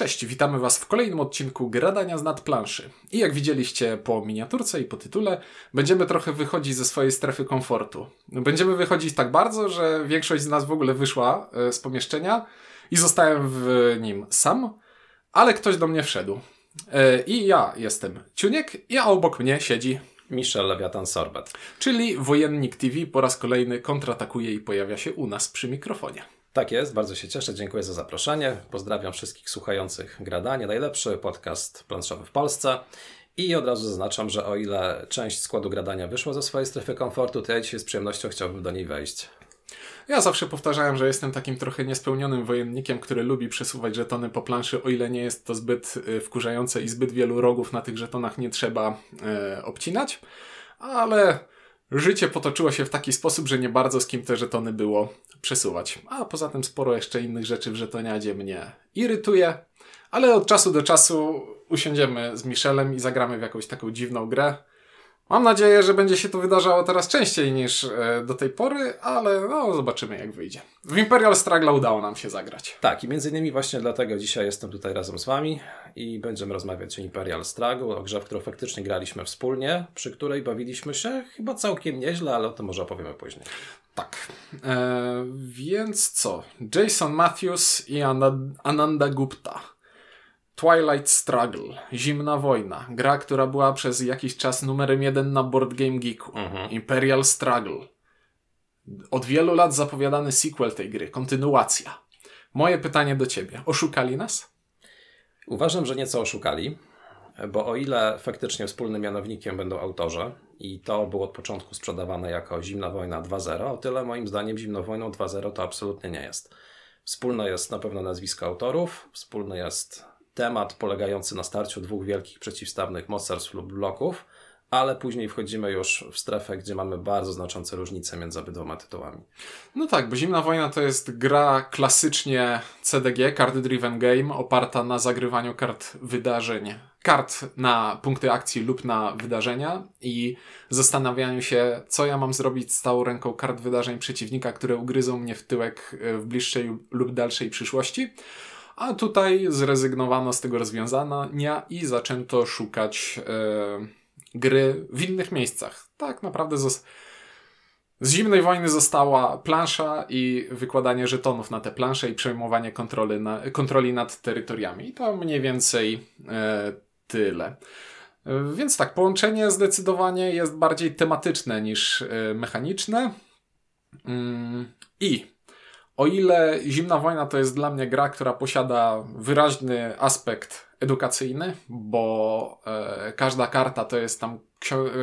Cześć, witamy Was w kolejnym odcinku Gradania z nadplanszy. I jak widzieliście po miniaturce i po tytule, będziemy trochę wychodzić ze swojej strefy komfortu. Będziemy wychodzić tak bardzo, że większość z nas w ogóle wyszła e, z pomieszczenia i zostałem w nim sam, ale ktoś do mnie wszedł. E, I ja jestem Ciuniek, a obok mnie siedzi Michel Lewiatan Sorbet. Czyli Wojennik TV po raz kolejny kontratakuje i pojawia się u nas przy mikrofonie. Tak jest, bardzo się cieszę, dziękuję za zaproszenie. Pozdrawiam wszystkich słuchających Gradanie, najlepszy podcast planszowy w Polsce. I od razu zaznaczam, że o ile część składu Gradania wyszła ze swojej strefy komfortu, to ja dzisiaj z przyjemnością chciałbym do niej wejść. Ja zawsze powtarzałem, że jestem takim trochę niespełnionym wojennikiem, który lubi przesuwać żetony po planszy, o ile nie jest to zbyt y, wkurzające i zbyt wielu rogów na tych żetonach nie trzeba e, obcinać. Ale życie potoczyło się w taki sposób, że nie bardzo z kim te żetony było przesuwać. A poza tym sporo jeszcze innych rzeczy w żetoniadzie mnie irytuje. Ale od czasu do czasu usiądziemy z Michelem i zagramy w jakąś taką dziwną grę. Mam nadzieję, że będzie się to wydarzało teraz częściej niż e, do tej pory, ale no, zobaczymy jak wyjdzie. W Imperial Struggle udało nam się zagrać. Tak, i między innymi właśnie dlatego dzisiaj jestem tutaj razem z Wami i będziemy rozmawiać o Imperial Struggle, o grze, w którą faktycznie graliśmy wspólnie, przy której bawiliśmy się chyba całkiem nieźle, ale o tym może opowiemy później. Tak. E, więc co? Jason Matthews i Ananda Gupta. Twilight Struggle, Zimna Wojna, gra, która była przez jakiś czas numerem jeden na Board Game Geeku. Mhm. Imperial Struggle. Od wielu lat zapowiadany sequel tej gry, kontynuacja. Moje pytanie do ciebie. Oszukali nas? Uważam, że nieco oszukali, bo o ile faktycznie wspólnym mianownikiem będą autorzy i to było od początku sprzedawane jako Zimna Wojna 2.0, o tyle moim zdaniem Zimną Wojną 2.0 to absolutnie nie jest. Wspólne jest na pewno nazwisko autorów, wspólny jest temat polegający na starciu dwóch wielkich przeciwstawnych mocarstw lub bloków, ale później wchodzimy już w strefę, gdzie mamy bardzo znaczące różnice między obydwoma tytułami. No tak, bo Zimna Wojna to jest gra klasycznie CDG, Card Driven Game, oparta na zagrywaniu kart wydarzeń, kart na punkty akcji lub na wydarzenia i zastanawianiu się, co ja mam zrobić z całą ręką kart wydarzeń przeciwnika, które ugryzą mnie w tyłek w bliższej lub dalszej przyszłości. A tutaj zrezygnowano z tego rozwiązania i zaczęto szukać e, gry w innych miejscach. Tak naprawdę z, z zimnej wojny została plansza i wykładanie żetonów na te plansze i przejmowanie kontroli, na, kontroli nad terytoriami. I to mniej więcej e, tyle. E, więc tak, połączenie zdecydowanie jest bardziej tematyczne niż e, mechaniczne. Mm, I o ile Zimna Wojna to jest dla mnie gra, która posiada wyraźny aspekt edukacyjny, bo e, każda karta to jest tam,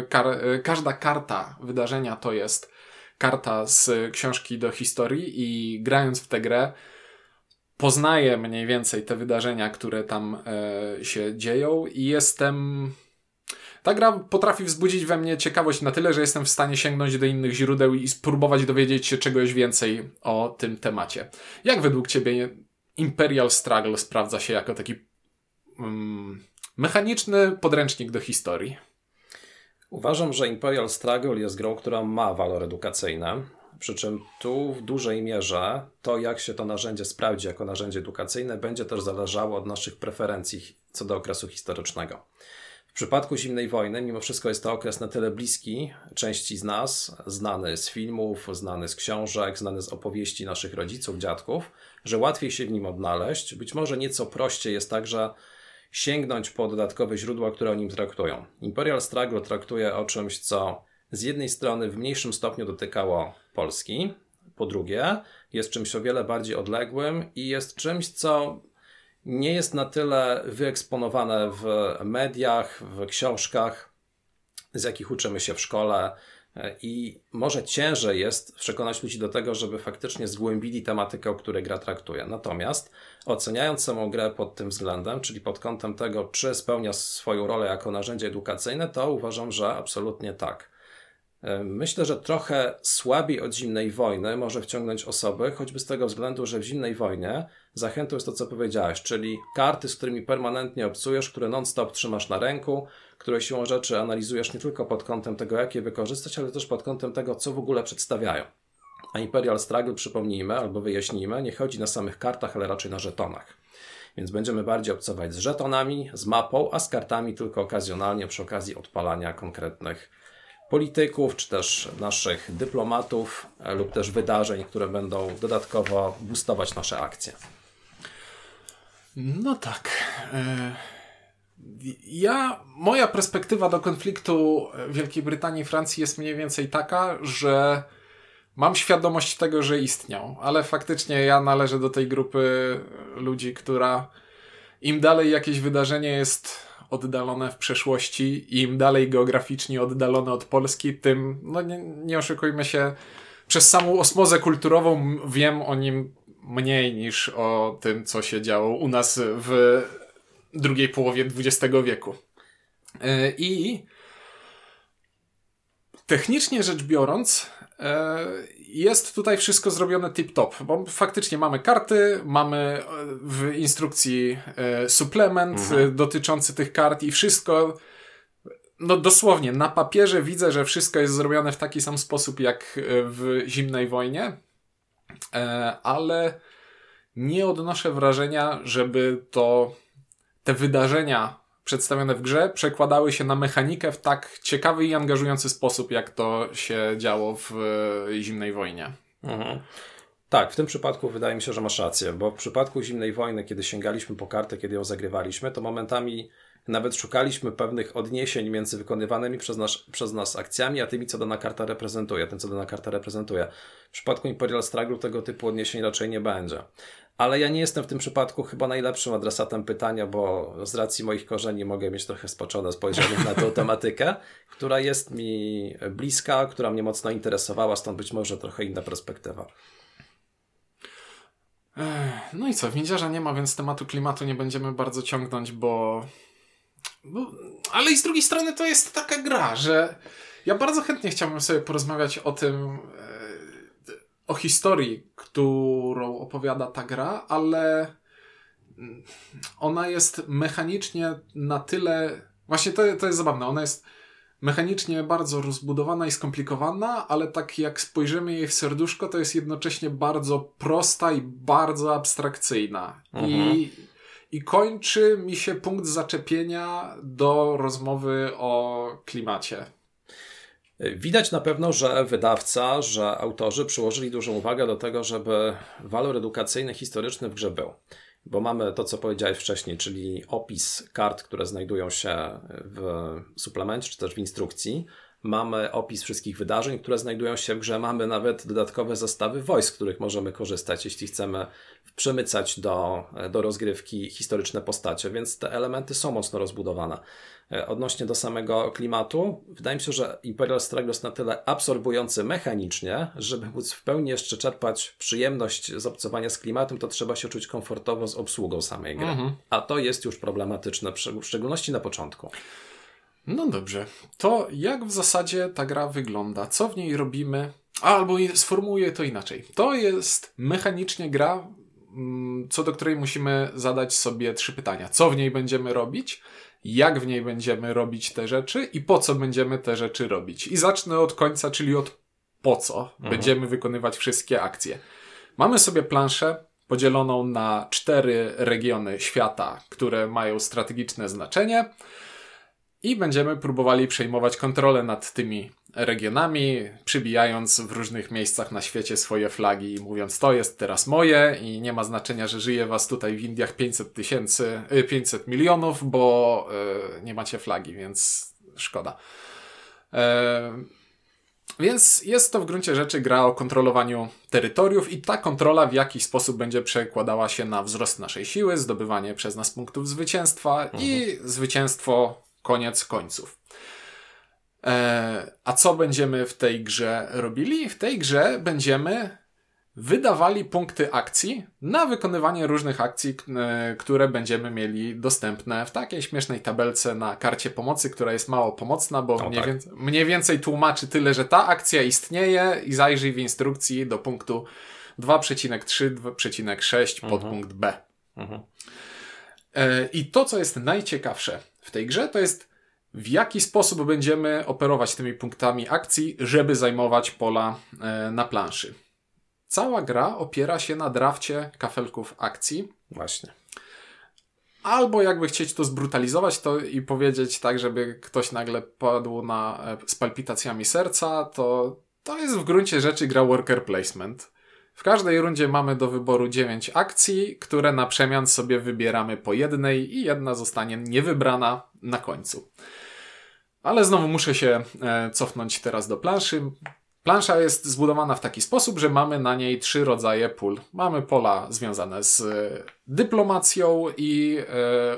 kar, e, każda karta wydarzenia to jest karta z książki do historii i grając w tę grę poznaję mniej więcej te wydarzenia, które tam e, się dzieją i jestem ta gra potrafi wzbudzić we mnie ciekawość na tyle, że jestem w stanie sięgnąć do innych źródeł i spróbować dowiedzieć się czegoś więcej o tym temacie. Jak według Ciebie Imperial Struggle sprawdza się jako taki um, mechaniczny podręcznik do historii? Uważam, że Imperial Struggle jest grą, która ma walor edukacyjny. Przy czym tu w dużej mierze to, jak się to narzędzie sprawdzi jako narzędzie edukacyjne, będzie też zależało od naszych preferencji co do okresu historycznego. W przypadku zimnej wojny, mimo wszystko jest to okres na tyle bliski części z nas, znany z filmów, znany z książek, znany z opowieści naszych rodziców, dziadków, że łatwiej się w nim odnaleźć. Być może nieco prościej jest także sięgnąć po dodatkowe źródła, które o nim traktują. Imperial Struggle traktuje o czymś, co z jednej strony w mniejszym stopniu dotykało Polski, po drugie jest czymś o wiele bardziej odległym i jest czymś, co nie jest na tyle wyeksponowane w mediach, w książkach, z jakich uczymy się w szkole. I może ciężej jest przekonać ludzi do tego, żeby faktycznie zgłębili tematykę, o której gra traktuje. Natomiast oceniając samą grę pod tym względem, czyli pod kątem tego, czy spełnia swoją rolę jako narzędzie edukacyjne, to uważam, że absolutnie tak. Myślę, że trochę słabiej od zimnej wojny może wciągnąć osoby, choćby z tego względu, że w zimnej wojnie zachętą jest to, co powiedziałeś, czyli karty, z którymi permanentnie obcujesz, które non-stop trzymasz na ręku, które siłą rzeczy analizujesz nie tylko pod kątem tego, jak je wykorzystać, ale też pod kątem tego, co w ogóle przedstawiają. A Imperial Struggle, przypomnijmy albo wyjaśnijmy, nie chodzi na samych kartach, ale raczej na żetonach. Więc będziemy bardziej obcować z żetonami, z mapą, a z kartami tylko okazjonalnie przy okazji odpalania konkretnych polityków, czy też naszych dyplomatów, e, lub też wydarzeń, które będą dodatkowo boostować nasze akcje. No tak. E, ja, moja perspektywa do konfliktu Wielkiej Brytanii i Francji jest mniej więcej taka, że mam świadomość tego, że istniał, ale faktycznie ja należę do tej grupy ludzi, która im dalej jakieś wydarzenie jest oddalone w przeszłości, im dalej geograficznie oddalone od Polski, tym, no nie, nie oszukujmy się, przez samą osmozę kulturową wiem o nim mniej niż o tym, co się działo u nas w drugiej połowie XX wieku. E, I technicznie rzecz biorąc, e, jest tutaj wszystko zrobione tip-top, bo faktycznie mamy karty, mamy e, w instrukcji suplement mhm. dotyczący tych kart i wszystko no dosłownie, na papierze widzę, że wszystko jest zrobione w taki sam sposób jak w zimnej wojnie, ale nie odnoszę wrażenia, żeby to te wydarzenia przedstawione w grze przekładały się na mechanikę w tak ciekawy i angażujący sposób, jak to się działo w e, Zimnej Wojnie. Mhm. Tak, w tym przypadku wydaje mi się, że masz rację, bo w przypadku Zimnej Wojny, kiedy sięgaliśmy po kartę, kiedy ją zagrywaliśmy, to momentami nawet szukaliśmy pewnych odniesień między wykonywanymi przez nas, przez nas akcjami, a tymi, co dana karta reprezentuje, tym, co dana karta reprezentuje. W przypadku Imperial Struggle tego typu odniesień raczej nie będzie. Ale ja nie jestem w tym przypadku chyba najlepszym adresatem pytania, bo z racji moich korzeni mogę mieć trochę spoczone spojrzenie na tę tematykę, która jest mi bliska, która mnie mocno interesowała, stąd być może trochę inna perspektywa. No i co, windziarza nie ma, więc tematu klimatu nie będziemy bardzo ciągnąć, bo... bo... Ale i z drugiej strony to jest taka gra, że ja bardzo chętnie chciałbym sobie porozmawiać o tym, o historii, którą opowiada ta gra, ale ona jest mechanicznie na tyle. Właśnie to, to jest zabawne. Ona jest mechanicznie bardzo rozbudowana i skomplikowana, ale tak jak spojrzymy jej w serduszko, to jest jednocześnie bardzo prosta i bardzo abstrakcyjna. Mhm. I, I kończy mi się punkt zaczepienia do rozmowy o klimacie. Widać na pewno, że wydawca, że autorzy przyłożyli dużą uwagę do tego, żeby walor edukacyjny, historyczny w grze był. Bo mamy to, co powiedziałeś wcześniej, czyli opis kart, które znajdują się w suplemencie czy też w instrukcji. Mamy opis wszystkich wydarzeń, które znajdują się w grze. Mamy nawet dodatkowe zestawy wojsk, z których możemy korzystać, jeśli chcemy przemycać do, do rozgrywki historyczne postacie, więc te elementy są mocno rozbudowane. E, odnośnie do samego klimatu, wydaje mi się, że Imperial Struggle jest na tyle absorbujący mechanicznie, żeby móc w pełni jeszcze czerpać przyjemność z obcowania z klimatem, to trzeba się czuć komfortowo z obsługą samej gry. Mhm. A to jest już problematyczne, w szczególności na początku. No dobrze. To jak w zasadzie ta gra wygląda? Co w niej robimy? Albo sformułuję to inaczej. To jest mechanicznie gra, mm, co do której musimy zadać sobie trzy pytania. Co w niej będziemy robić? jak w niej będziemy robić te rzeczy i po co będziemy te rzeczy robić. I zacznę od końca, czyli od po co mhm. będziemy wykonywać wszystkie akcje. Mamy sobie planszę podzieloną na cztery regiony świata, które mają strategiczne znaczenie i będziemy próbowali przejmować kontrolę nad tymi regionami, przybijając w różnych miejscach na świecie swoje flagi i mówiąc, to jest teraz moje i nie ma znaczenia, że żyje was tutaj w Indiach 500 tysięcy, 500 y, milionów, bo y, nie macie flagi, więc szkoda. E, więc jest to w gruncie rzeczy gra o kontrolowaniu terytoriów i ta kontrola w jakiś sposób będzie przekładała się na wzrost naszej siły, zdobywanie przez nas punktów zwycięstwa mhm. i zwycięstwo koniec końców. E, a co będziemy w tej grze robili? W tej grze będziemy wydawali punkty akcji na wykonywanie różnych akcji, e, które będziemy mieli dostępne w takiej śmiesznej tabelce na karcie pomocy, która jest mało pomocna, bo mniej, tak. więcej, mniej, więcej tłumaczy tyle, że ta akcja istnieje i zajrzyj w instrukcji do punktu 2,3, 2,6 mhm. podpunkt B. Mhm. E, I to, co jest najciekawsze w tej grze, to jest w jaki sposób będziemy operować tymi punktami akcji, żeby zajmować pola e, na planszy. Cała gra opiera się na drafcie kafelków akcji. Właśnie. Albo jakby chcieć to zbrutalizować to i powiedzieć tak, żeby ktoś nagle padł na, e, z palpitacjami serca, to to jest w gruncie rzeczy gra worker placement. W każdej rundzie mamy do wyboru 9 akcji, które na przemian sobie wybieramy po jednej i jedna zostanie niewybrana na końcu. Ale znowu muszę się e, cofnąć teraz do planszy. Plansza jest zbudowana w taki sposób, że mamy na niej trzy rodzaje pól. Mamy pola związane z e, dyplomacją i e,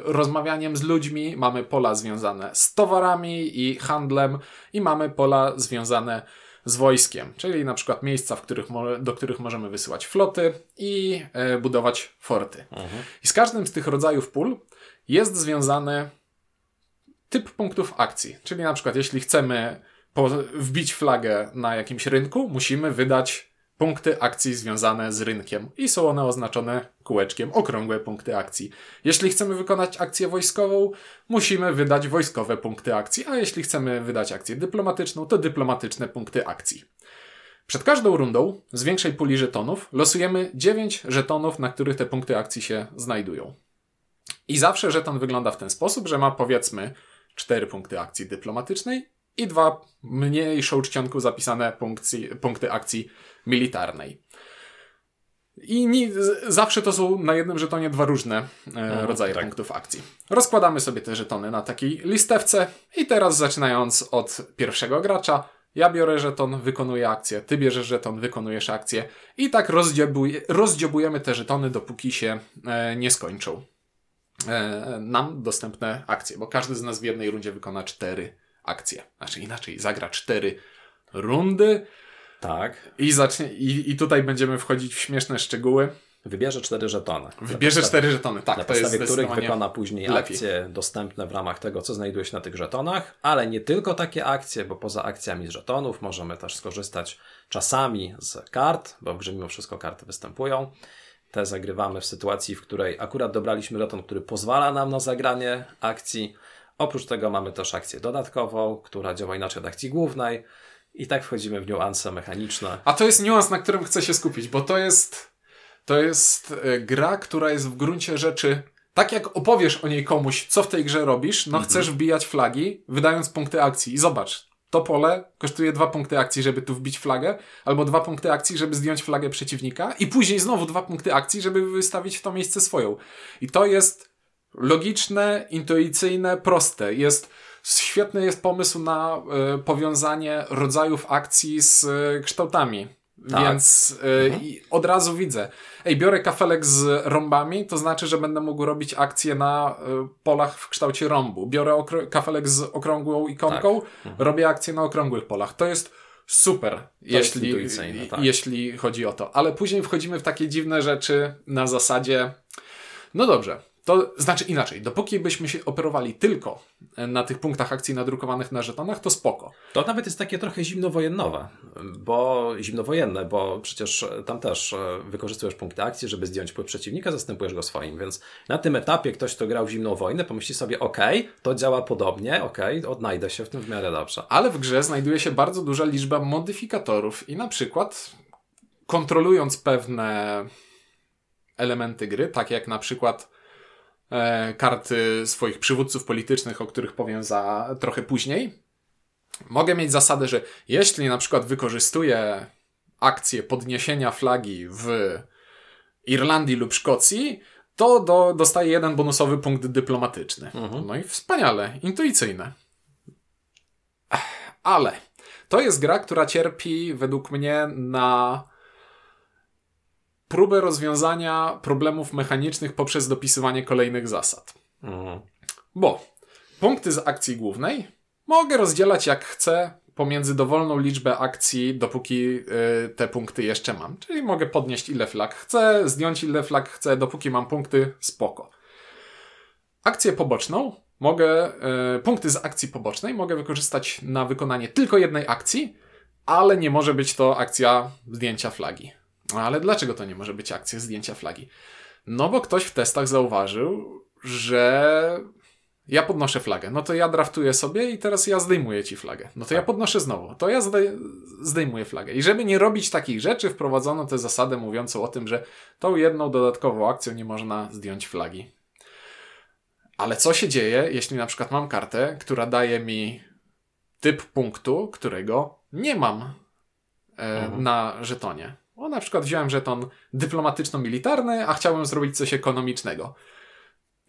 rozmawianiem z ludźmi, mamy pola związane z towarami i handlem, i mamy pola związane z wojskiem, czyli na przykład miejsca, w których do których możemy wysyłać floty i e, budować forty. Mhm. I z każdym z tych rodzajów pól jest związany typ punktów akcji, czyli na przykład jeśli chcemy wbić flagę na jakimś rynku, musimy wydać punkty akcji związane z rynkiem i są one oznaczone kółeczkiem, okrągłe punkty akcji. Jeśli chcemy wykonać akcję wojskową, musimy wydać wojskowe punkty akcji, a jeśli chcemy wydać akcję dyplomatyczną, to dyplomatyczne punkty akcji. Przed każdą rundą z większej puli żetonów losujemy 9 żetonów, na których te punkty akcji się znajdują. I zawsze żeton wygląda w ten sposób, że ma powiedzmy 4 punkty akcji dyplomatycznej i dwa mniejszą czcionką zapisane punkty, punkty akcji militarnej. I ni, zawsze to są na jednym żetonie dwa różne e, mhm, rodzaje tak. punktów akcji. Rozkładamy sobie te żetony na takiej listewce i teraz zaczynając od pierwszego gracza, ja biorę żeton, wykonuję akcję, ty bierzesz żeton, wykonujesz akcję i tak rozdziobuj, rozdziobujemy te żetony, dopóki się e, nie skończą e, nam dostępne akcje, bo każdy z nas w jednej rundzie wykona cztery akcje. Znaczy inaczej, zagra cztery rundy. Tak. I, zacznie, i, I tutaj będziemy wchodzić w śmieszne szczegóły. Wybierze cztery żetony. Wybierze cztery żetony, tak. Na to podstawie jest których wykona później lepiej. akcje dostępne w ramach tego, co znajduje się na tych żetonach, ale nie tylko takie akcje, bo poza akcjami z żetonów możemy też skorzystać czasami z kart, bo w grze mimo wszystko karty występują. Te zagrywamy w sytuacji, w której akurat dobraliśmy żeton, który pozwala nam na zagranie akcji, Oprócz tego mamy też akcję dodatkową, która działa inaczej od akcji głównej i tak wchodzimy w niuanse mechaniczne. A to jest niuans, na którym chcę się skupić, bo to jest to jest e, gra, która jest w gruncie rzeczy tak jak opowiesz o niej komuś, co w tej grze robisz, no mhm. chcesz wbijać flagi, wydając punkty akcji. I zobacz, to pole kosztuje dwa punkty akcji, żeby tu wbić flagę, albo dwa punkty akcji, żeby zdjąć flagę przeciwnika, i później znowu dwa punkty akcji, żeby wystawić w to miejsce swoją. I to jest logiczne, intuicyjne, proste. Jest świetny jest pomysł na y, powiązanie rodzajów akcji z y, kształtami. Tak. Więc y, mhm. od razu widzę. Ej, biorę kafelek z rąbami, to znaczy, że będę mógł robić akcje na polach w kształcie rąbu. Biorę kafelek z okrągłą ikonką, tak. mhm. robię akcje na okrągłych polach. To jest super, to jeśli, jest tak. jeśli chodzi o to. Ale później wchodzimy w takie dziwne rzeczy na zasadzie, no dobrze, to znaczy inaczej, dopóki byśmy się operowali tylko na tych punktach akcji nadrukowanych na żetonach, to spoko. To nawet jest takie trochę zimnowojennowe, bo zimnowojenne, bo przecież tam też e, wykorzystujesz punkty akcji, żeby zdjąć płyt przeciwnika, zastępujesz go swoim, więc na tym etapie ktoś, kto grał w zimną wojnę, pomyśli sobie, ok, to działa podobnie, ok, odnajdę się w tym w miarę dobrze. Ale w grze znajduje się bardzo duża liczba modyfikatorów i na przykład kontrolując pewne elementy gry, tak jak na przykład E, karty swoich przywódców politycznych, o których powiem za trochę później. Mogę mieć zasadę, że jeśli na przykład wykorzystuję akcję podniesienia flagi w Irlandii lub Szkocji, to do, dostaję jeden bonusowy punkt dyplomatyczny. Mhm. No i wspaniale, intuicyjne. Ale to jest gra, która cierpi według mnie na próbę rozwiązania problemów mechanicznych poprzez dopisywanie kolejnych zasad. Mhm. Bo punkty z akcji głównej mogę rozdzielać jak chcę pomiędzy dowolną liczbę akcji, dopóki y, te punkty jeszcze mam. Czyli mogę podnieść ile flag chcę, zdjąć ile flag chcę, dopóki mam punkty, spoko. Akcję poboczną mogę, y, punkty z akcji pobocznej mogę wykorzystać na wykonanie tylko jednej akcji, ale nie może być to akcja zdjęcia flagi. Ale dlaczego to nie może być akcja zdjęcia flagi? No bo ktoś w testach zauważył, że ja podnoszę flagę. No to ja draftuję sobie i teraz ja zdejmuję ci flagę. No to tak. ja podnoszę znowu. To ja zdejmuję flagę. I żeby nie robić takich rzeczy, wprowadzono tę zasadę mówiącą o tym, że tą jedną dodatkową akcją nie można zdjąć flagi. Ale co się dzieje, jeśli na przykład mam kartę, która daje mi typ punktu, którego nie mam e, mhm. na żetonie? O, na przykład wziąłem żeton dyplomatyczno-militarny, a chciałem zrobić coś ekonomicznego.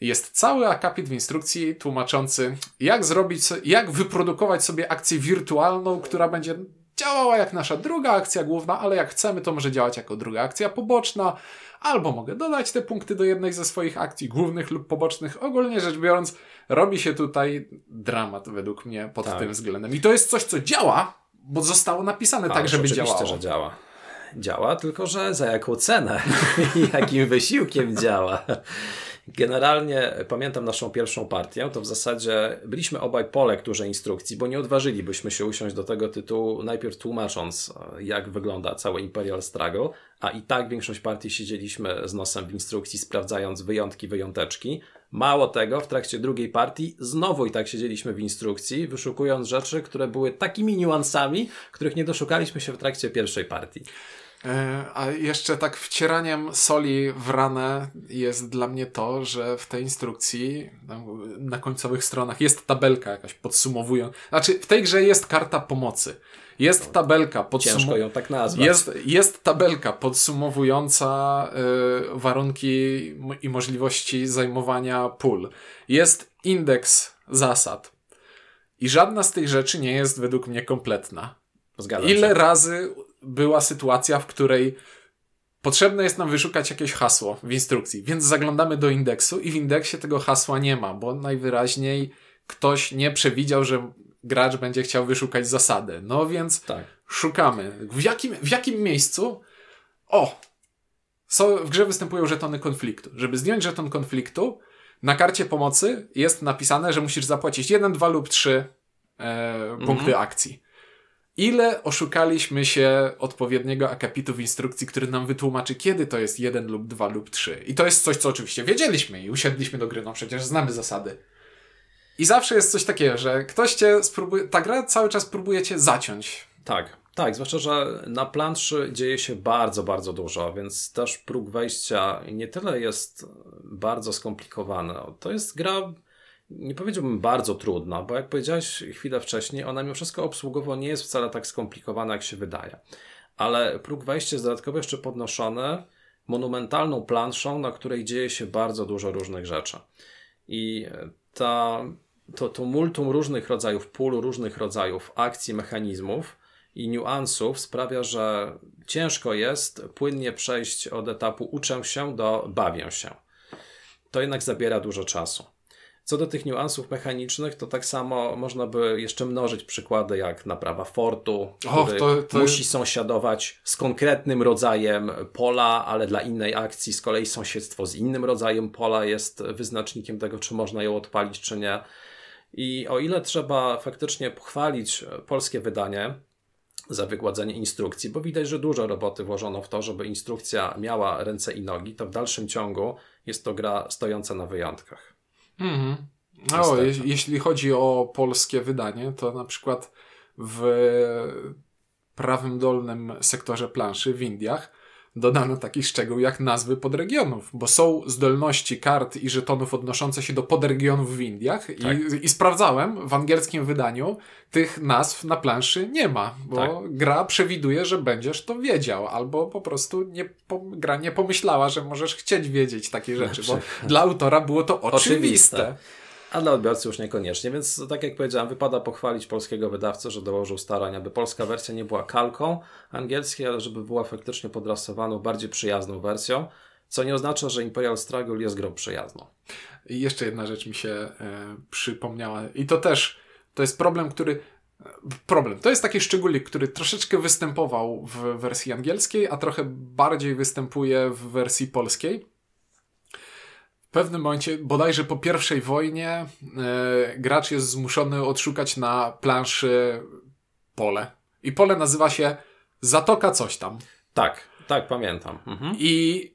Jest cały akapit w instrukcji tłumaczący, jak zrobić, jak wyprodukować sobie akcję wirtualną, która będzie działała jak nasza druga akcja główna, ale jak chcemy, to może działać jako druga akcja poboczna, albo mogę dodać te punkty do jednej ze swoich akcji głównych lub pobocznych. Ogólnie rzecz biorąc, robi się tutaj dramat według mnie pod tak. tym względem. I to jest coś, co działa, bo zostało napisane tak, tak żeby działało. że działa. Działa, tylko że za jaką cenę i jakim wysiłkiem działa. Generalnie pamiętam naszą pierwszą partię, to w zasadzie byliśmy obaj po lekturze instrukcji, bo nie odważylibyśmy się usiąść do tego tytułu, najpierw tłumacząc, jak wygląda cały Imperial Struggle, a i tak większość partii siedzieliśmy z nosem w instrukcji, sprawdzając wyjątki, wyjąteczki. Mało tego, w trakcie drugiej partii znowu i tak siedzieliśmy w instrukcji, wyszukując rzeczy, które były takimi niuansami, których nie doszukaliśmy się w trakcie pierwszej partii. E, a jeszcze tak wcieraniem soli w ranę jest dla mnie to, że w tej instrukcji na końcowych stronach jest tabelka jakaś podsumowująca. Znaczy, w tej grze jest karta pomocy. Jest tabelka podsumowująca. Ciężko ją tak nazwać. Jest, jest tabelka podsumowująca y, warunki i możliwości zajmowania pól. Jest indeks zasad. I żadna z tych rzeczy nie jest według mnie kompletna. Zgadzam Ile się. razy była sytuacja, w której potrzebne jest nam wyszukać jakieś hasło w instrukcji, więc zaglądamy do indeksu i w indeksie tego hasła nie ma, bo najwyraźniej ktoś nie przewidział, że gracz będzie chciał wyszukać zasadę. No więc tak. szukamy. W jakim, w jakim miejscu? O! So, w grze występują żetony konfliktu. Żeby zdjąć żeton konfliktu, na karcie pomocy jest napisane, że musisz zapłacić 1, 2 lub 3 e, punkty mm -hmm. akcji ile oszukaliśmy się odpowiedniego akapitu w instrukcji, który nam wytłumaczy, kiedy to jest jeden lub dwa lub trzy. I to jest coś, co oczywiście wiedzieliśmy i usiedliśmy do gry, no przecież znamy zasady. I zawsze jest coś takiego, że ktoś cię spróbuje, ta gra cały czas próbuje cię zaciąć. Tak, tak, zwłaszcza, że na planszy dzieje się bardzo, bardzo dużo, więc też próg wejścia nie tyle jest bardzo skomplikowany. To jest gra nie powiedziałbym bardzo trudna, bo jak powiedziałeś chwilę wcześniej, ona mimo wszystko obsługowo nie jest wcale tak skomplikowana, jak się wydaje. Ale próg wejścia jest dodatkowo jeszcze podnoszony monumentalną planszą, na której dzieje się bardzo dużo różnych rzeczy. I ta, to, to multum różnych rodzajów pól, różnych rodzajów akcji, mechanizmów i niuansów sprawia, że ciężko jest płynnie przejść od etapu uczę się do bawię się. To jednak zabiera dużo czasu. Co do tych niuansów mechanicznych, to tak samo można by jeszcze mnożyć przykłady jak naprawa fortu, który to, to... musi sąsiadować z konkretnym rodzajem pola, ale dla innej akcji z kolei sąsiedztwo z innym rodzajem pola jest wyznacznikiem tego, czy można ją odpalić, czy nie. I o ile trzeba faktycznie pochwalić polskie wydanie za wygładzenie instrukcji, bo widać, że dużo roboty włożono w to, żeby instrukcja miała ręce i nogi, to w dalszym ciągu jest to gra stojąca na wyjątkach. Mhm. No, je, jeśli chodzi o polskie wydanie, to na przykład w prawym dolnym sektorze planszy w Indiach dodano taki szczegół jak nazwy podregionów, bo są zdolności kart i żetonów odnoszące się do podregionów w Indiach tak. i, i, sprawdzałem, w angielskim wydaniu tych nazw na planszy nie ma, bo tak. gra przewiduje, że będziesz to wiedział, albo po prostu nie, po, gra nie pomyślała, że możesz chcieć wiedzieć takie rzeczy, bo dla autora było to oczywiste. oczywiste a dla odbiorcy już niekoniecznie. Więc tak jak powiedziałem, wypada pochwalić polskiego wydawcę, że dołożył starań, aby polska wersja nie była kalką angielskiej, ale żeby była faktycznie podrasowaną, bardziej przyjazną wersją, co nie oznacza, że Imperial Struggle jest grą przyjazną. I jeszcze jedna rzecz mi się e, przypomniała i to też, to jest problem, który problem. To jest taki szczególik, który troszeczkę występował w wersji angielskiej, a trochę bardziej występuje w wersji polskiej w pewnym momencie, bodajże po pierwszej wojnie, e, gracz jest zmuszony odszukać na planszy pole. I pole nazywa się Zatoka coś tam. Tak, tak, pamiętam. Mhm. I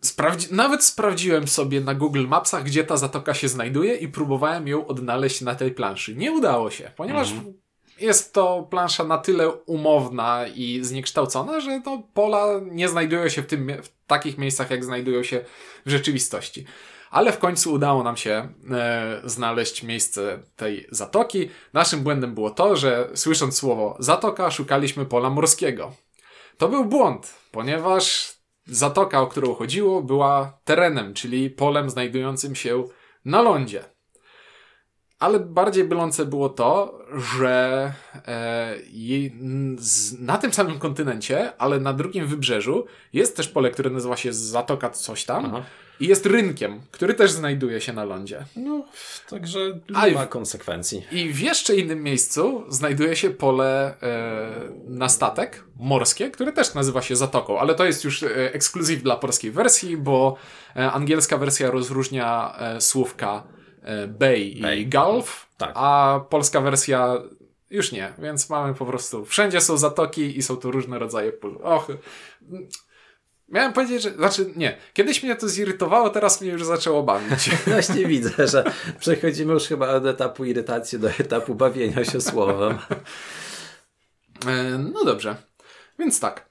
sprawdzi nawet sprawdziłem sobie na Google Mapsach, gdzie ta zatoka się znajduje i próbowałem ją odnaleźć na tej planszy. Nie udało się, ponieważ mhm jest to plansza na tyle umowna i zniekształcona, że to pola nie znajdują się w, tym, w takich miejscach, jak znajdują się w rzeczywistości. ale w końcu udało nam się e, znaleźć miejsce tej zatoki. Naszym błędem było to, że słysząc słowo zatoka, szukaliśmy pola morskiego. To był błąd, ponieważ zatoka, o którą chodziło, była terenem, czyli polem znajdującym się na lądzie. Ale bardziej bylące było to, że e, na tym samym kontynencie, ale na drugim wybrzeżu, jest też pole, które nazywa się Zatoka coś tam. Aha. I jest rynkiem, który też znajduje się na lądzie. No, także nie ma konsekwencji. I w jeszcze innym miejscu znajduje się pole e, na statek morskie, które też nazywa się Zatoką, ale to jest już e, ekskluzyw dla polskiej wersji, bo e, angielska wersja rozróżnia słówka bay, bay, i gulf, tak. a polska wersja już nie, więc mamy po prostu wszędzie są zatoki i są tu różne rodzaje pól. Och, Miałem powiedzieć, że. Znaczy, nie. Kiedyś mnie to zirytowało, teraz mnie już zaczęło bawić. Właśnie widzę, że przechodzimy już chyba od etapu irytacji do etapu bawienia się słowem. E, no dobrze. Więc tak.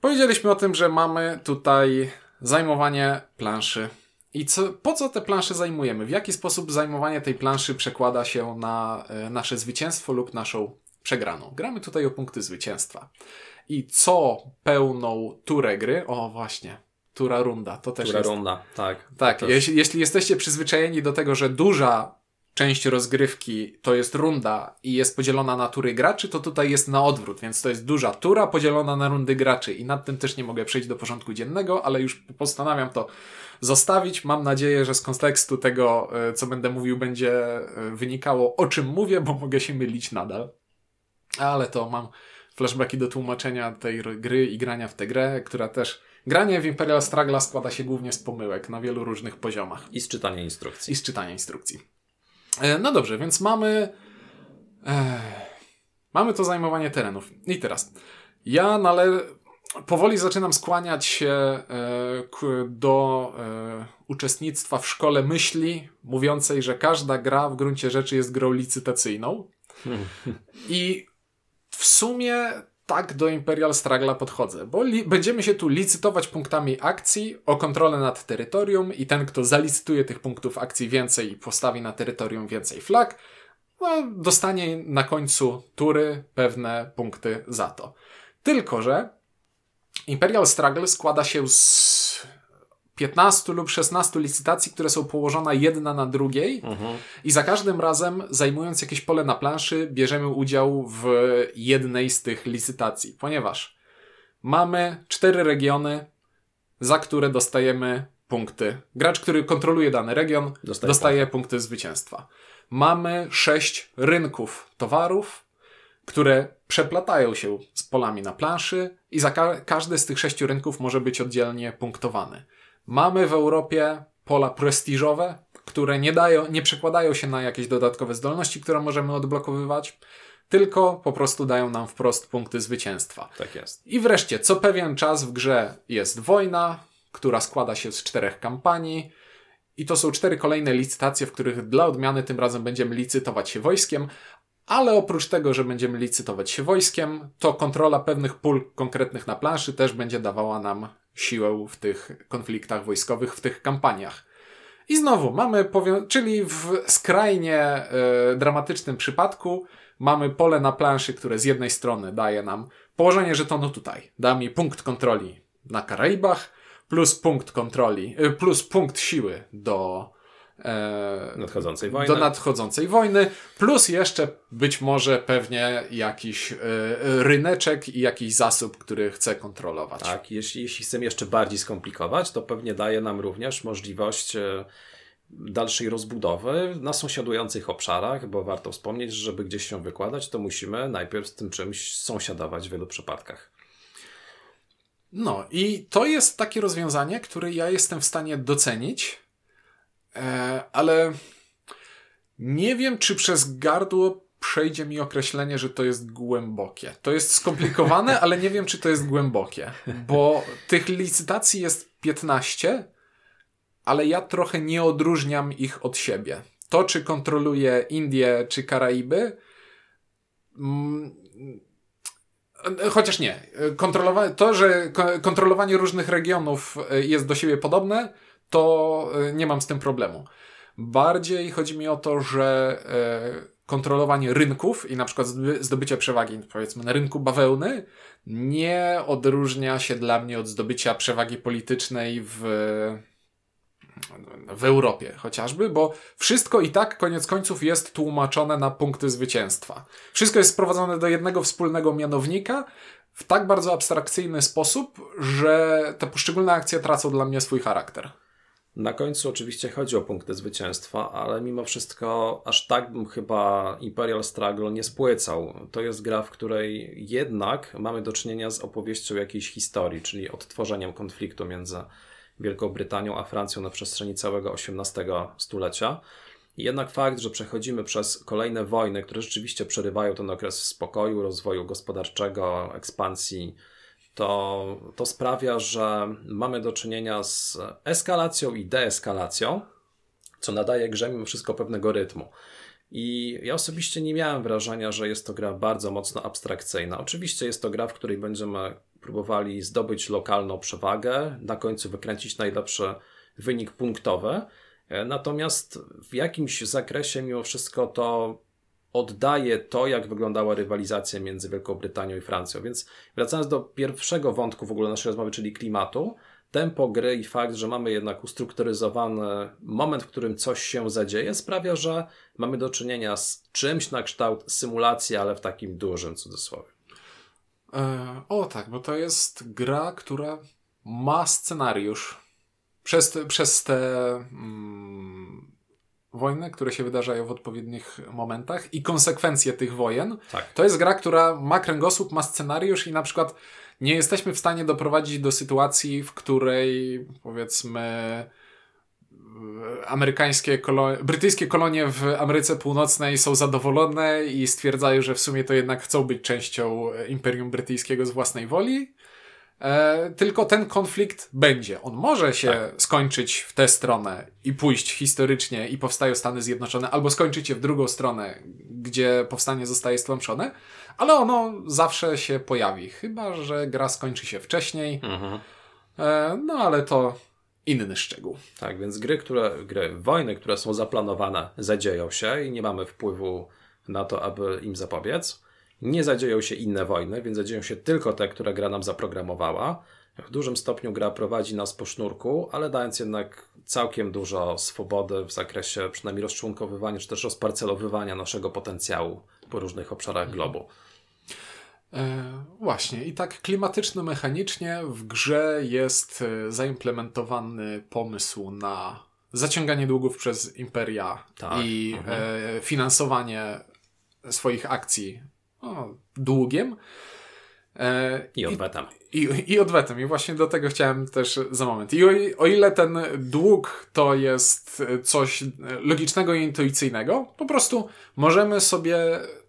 Powiedzieliśmy o tym, że mamy tutaj zajmowanie planszy. I co, po co te plansze zajmujemy? W jaki sposób zajmowanie tej planszy przekłada się na e, nasze zwycięstwo lub naszą przegraną? Gramy tutaj o punkty zwycięstwa i co pełną turę gry, o właśnie, tura runda, to też tura jest. runda, tak. Tak, jeśli, jeśli jesteście przyzwyczajeni do tego, że duża część rozgrywki to jest runda i jest podzielona na tury graczy, to tutaj jest na odwrót, więc to jest duża tura podzielona na rundy graczy i nad tym też nie mogę przejść do porządku dziennego, ale już postanawiam to zostawić. Mam nadzieję, że z kontekstu tego, e, co będę mówił, będzie e, wynikało, o czym mówię, bo mogę się mylić nadal. Ale to mam flashbacki do tłumaczenia tej gry i grania w tę grę, która też... Granie w Imperial Stragla składa się głównie z pomyłek na wielu różnych poziomach. I z czytania instrukcji. I z czytania instrukcji. E, no dobrze, więc mamy... Mamy to zajmowanie terenów. I teraz. Ja nale... powoli zaczynam skłaniać się e, do e, uczestnictwa w szkole myśli, mówiącej, że każda gra w gruncie rzeczy jest grą licytacyjną. I w sumie tak do Imperial Stragla podchodzę, bo będziemy się tu licytować punktami akcji o kontrolę nad terytorium i ten, kto zalicytuje tych punktów akcji więcej i postawi na terytorium więcej flag, no, dostanie na końcu tury pewne punkty za to. Tylko, że Imperial Struggle składa się z 15 lub 16 licytacji, które są położone jedna na drugiej mhm. i za każdym razem zajmując jakieś pole na planszy bierzemy udział w jednej z tych licytacji, ponieważ mamy cztery regiony, za które dostajemy punkty. Gracz, który kontroluje dany region, dostaje, dostaje punkty zwycięstwa. Mamy sześć rynków towarów, które przeplatają się z polami na planszy i za ka każdy z tych sześciu rynków może być oddzielnie punktowany. Mamy w Europie pola prestiżowe, które nie dają, nie przekładają się na jakieś dodatkowe zdolności, które możemy odblokowywać, tylko po prostu dają nam wprost punkty zwycięstwa. Tak jest. I wreszcie, co pewien czas w grze jest wojna, która składa się z czterech kampanii. I to są cztery kolejne licytacje, w których dla odmiany tym razem będziemy licytować się wojskiem, ale oprócz tego, że będziemy licytować się wojskiem, to kontrola pewnych pól konkretnych na planszy też będzie dawała nam siłę w tych konfliktach wojskowych, w tych kampaniach. I znowu mamy, czyli w skrajnie e, dramatycznym przypadku mamy pole na planszy, które z jednej strony daje nam położenie żetonu tutaj, da mi punkt kontroli na Karaibach, plus punkt kontroli, e, plus punkt siły do e, nadchodzącej wojny. do nadchodzącej wojny, plus jeszcze być może pewnie jakiś e, ryneczek i jakiś zasób, który chce kontrolować. Tak, jeśli, jeśli chcemy jeszcze bardziej skomplikować, to pewnie daje nam również możliwość e, dalszej rozbudowy na sąsiadujących obszarach, bo warto wspomnieć, że żeby gdzieś się wykładać, to musimy najpierw z tym czymś sąsiadować w wielu przypadkach. No i to jest takie rozwiązanie, które ja jestem w stanie docenić, ale nie wiem, czy przez gardło przejdzie mi określenie, że to jest głębokie. To jest skomplikowane, ale nie wiem, czy to jest głębokie, bo tych licytacji jest 15, ale ja trochę nie odróżniam ich od siebie. To, czy kontroluję Indie, czy Karaiby, mm, chociaż nie. Kontrolowa to, że kontrolowanie różnych regionów jest do siebie podobne, to e, nie mam z tym problemu. Bardziej chodzi mi o to, że e, kontrolowanie rynków i na przykład zdobycie przewagi, powiedzmy, na rynku bawełny nie odróżnia się dla mnie od zdobycia przewagi politycznej w, w Europie chociażby, bo wszystko i tak koniec końców jest tłumaczone na punkty zwycięstwa. Wszystko jest sprowadzone do jednego wspólnego mianownika w tak bardzo abstrakcyjny sposób, że te poszczególne akcje tracą dla mnie swój charakter. Na końcu oczywiście chodzi o punkty zwycięstwa, ale mimo wszystko aż tak bym chyba Imperial Struggle nie spłycał. To jest gra, w której jednak mamy do czynienia z opowieścią jakiejś historii, czyli odtworzeniem konfliktu między Wielką Brytanią a Francją na przestrzeni całego XVIII stulecia. Jednak fakt, że przechodzimy przez kolejne wojny, które rzeczywiście przerywają ten okres spokoju, rozwoju gospodarczego, ekspansji, to, to sprawia, że mamy do czynienia z eskalacją i deeskalacją, co nadaje grze mimo wszystko pewnego rytmu. I ja osobiście nie miałem wrażenia, że jest to gra bardzo mocno abstrakcyjna. Oczywiście jest to gra, w której będziemy próbowali zdobyć lokalną przewagę, na końcu wykręcić najlepszy wynik punktowy. Natomiast w jakimś zakresie mimo wszystko to oddaje to, jak wyglądała rywalizacja między Wielką Brytanią i Francją. Więc wracając do pierwszego wątku w ogóle naszej rozmowy, czyli klimatu, tempo gry i fakt, że mamy jednak ustrukturyzowany moment, w którym coś się zadzieje, sprawia, że mamy do czynienia z czymś na kształt symulacji, ale w takim dużym cudzysłowie. E, o tak, bo to jest gra, która ma scenariusz. Przez, przez te mm, wojny, które się wydarzają w odpowiednich momentach i konsekwencje tych wojen. Tak. To jest gra, która ma kręgosłup, ma scenariusz i na przykład nie jesteśmy w stanie doprowadzić do sytuacji, w której powiedzmy amerykańskie kolonie, brytyjskie kolonie w Ameryce Północnej są zadowolone i stwierdzają, że w sumie to jednak chcą być częścią Imperium Brytyjskiego z własnej woli. E, tylko ten konflikt będzie. On może się tak. skończyć w tę stronę i pójść historycznie i powstają Stany Zjednoczone, albo skończyć się w drugą stronę, gdzie powstanie zostaje stłamszone, ale ono zawsze się pojawi. Chyba, że gra skończy się wcześniej. Mhm. E, no ale to inny szczegół. Tak, więc gry, które, gry, wojny, które są zaplanowane, zadzieją się i nie mamy wpływu na to, aby im zapobiec nie zadzieją się inne wojny, więc zadzieją się tylko te, które gra nam zaprogramowała. W dużym stopniu gra prowadzi nas po sznurku, ale dając jednak całkiem dużo swobody w zakresie przynajmniej rozczłonkowywania czy też rozparcelowywania naszego potencjału po różnych obszarach globu. E, właśnie, i tak klimatyczno-mechanicznie w grze jest e, zaimplementowany pomysł na zaciąganie długów przez imperia tak. i mhm. e, finansowanie swoich akcji o, długiem. E, I odwetem. I, i, odwetem. I właśnie do tego chciałem też za moment. I o, o ile ten dług to jest coś logicznego i intuicyjnego, po prostu możemy sobie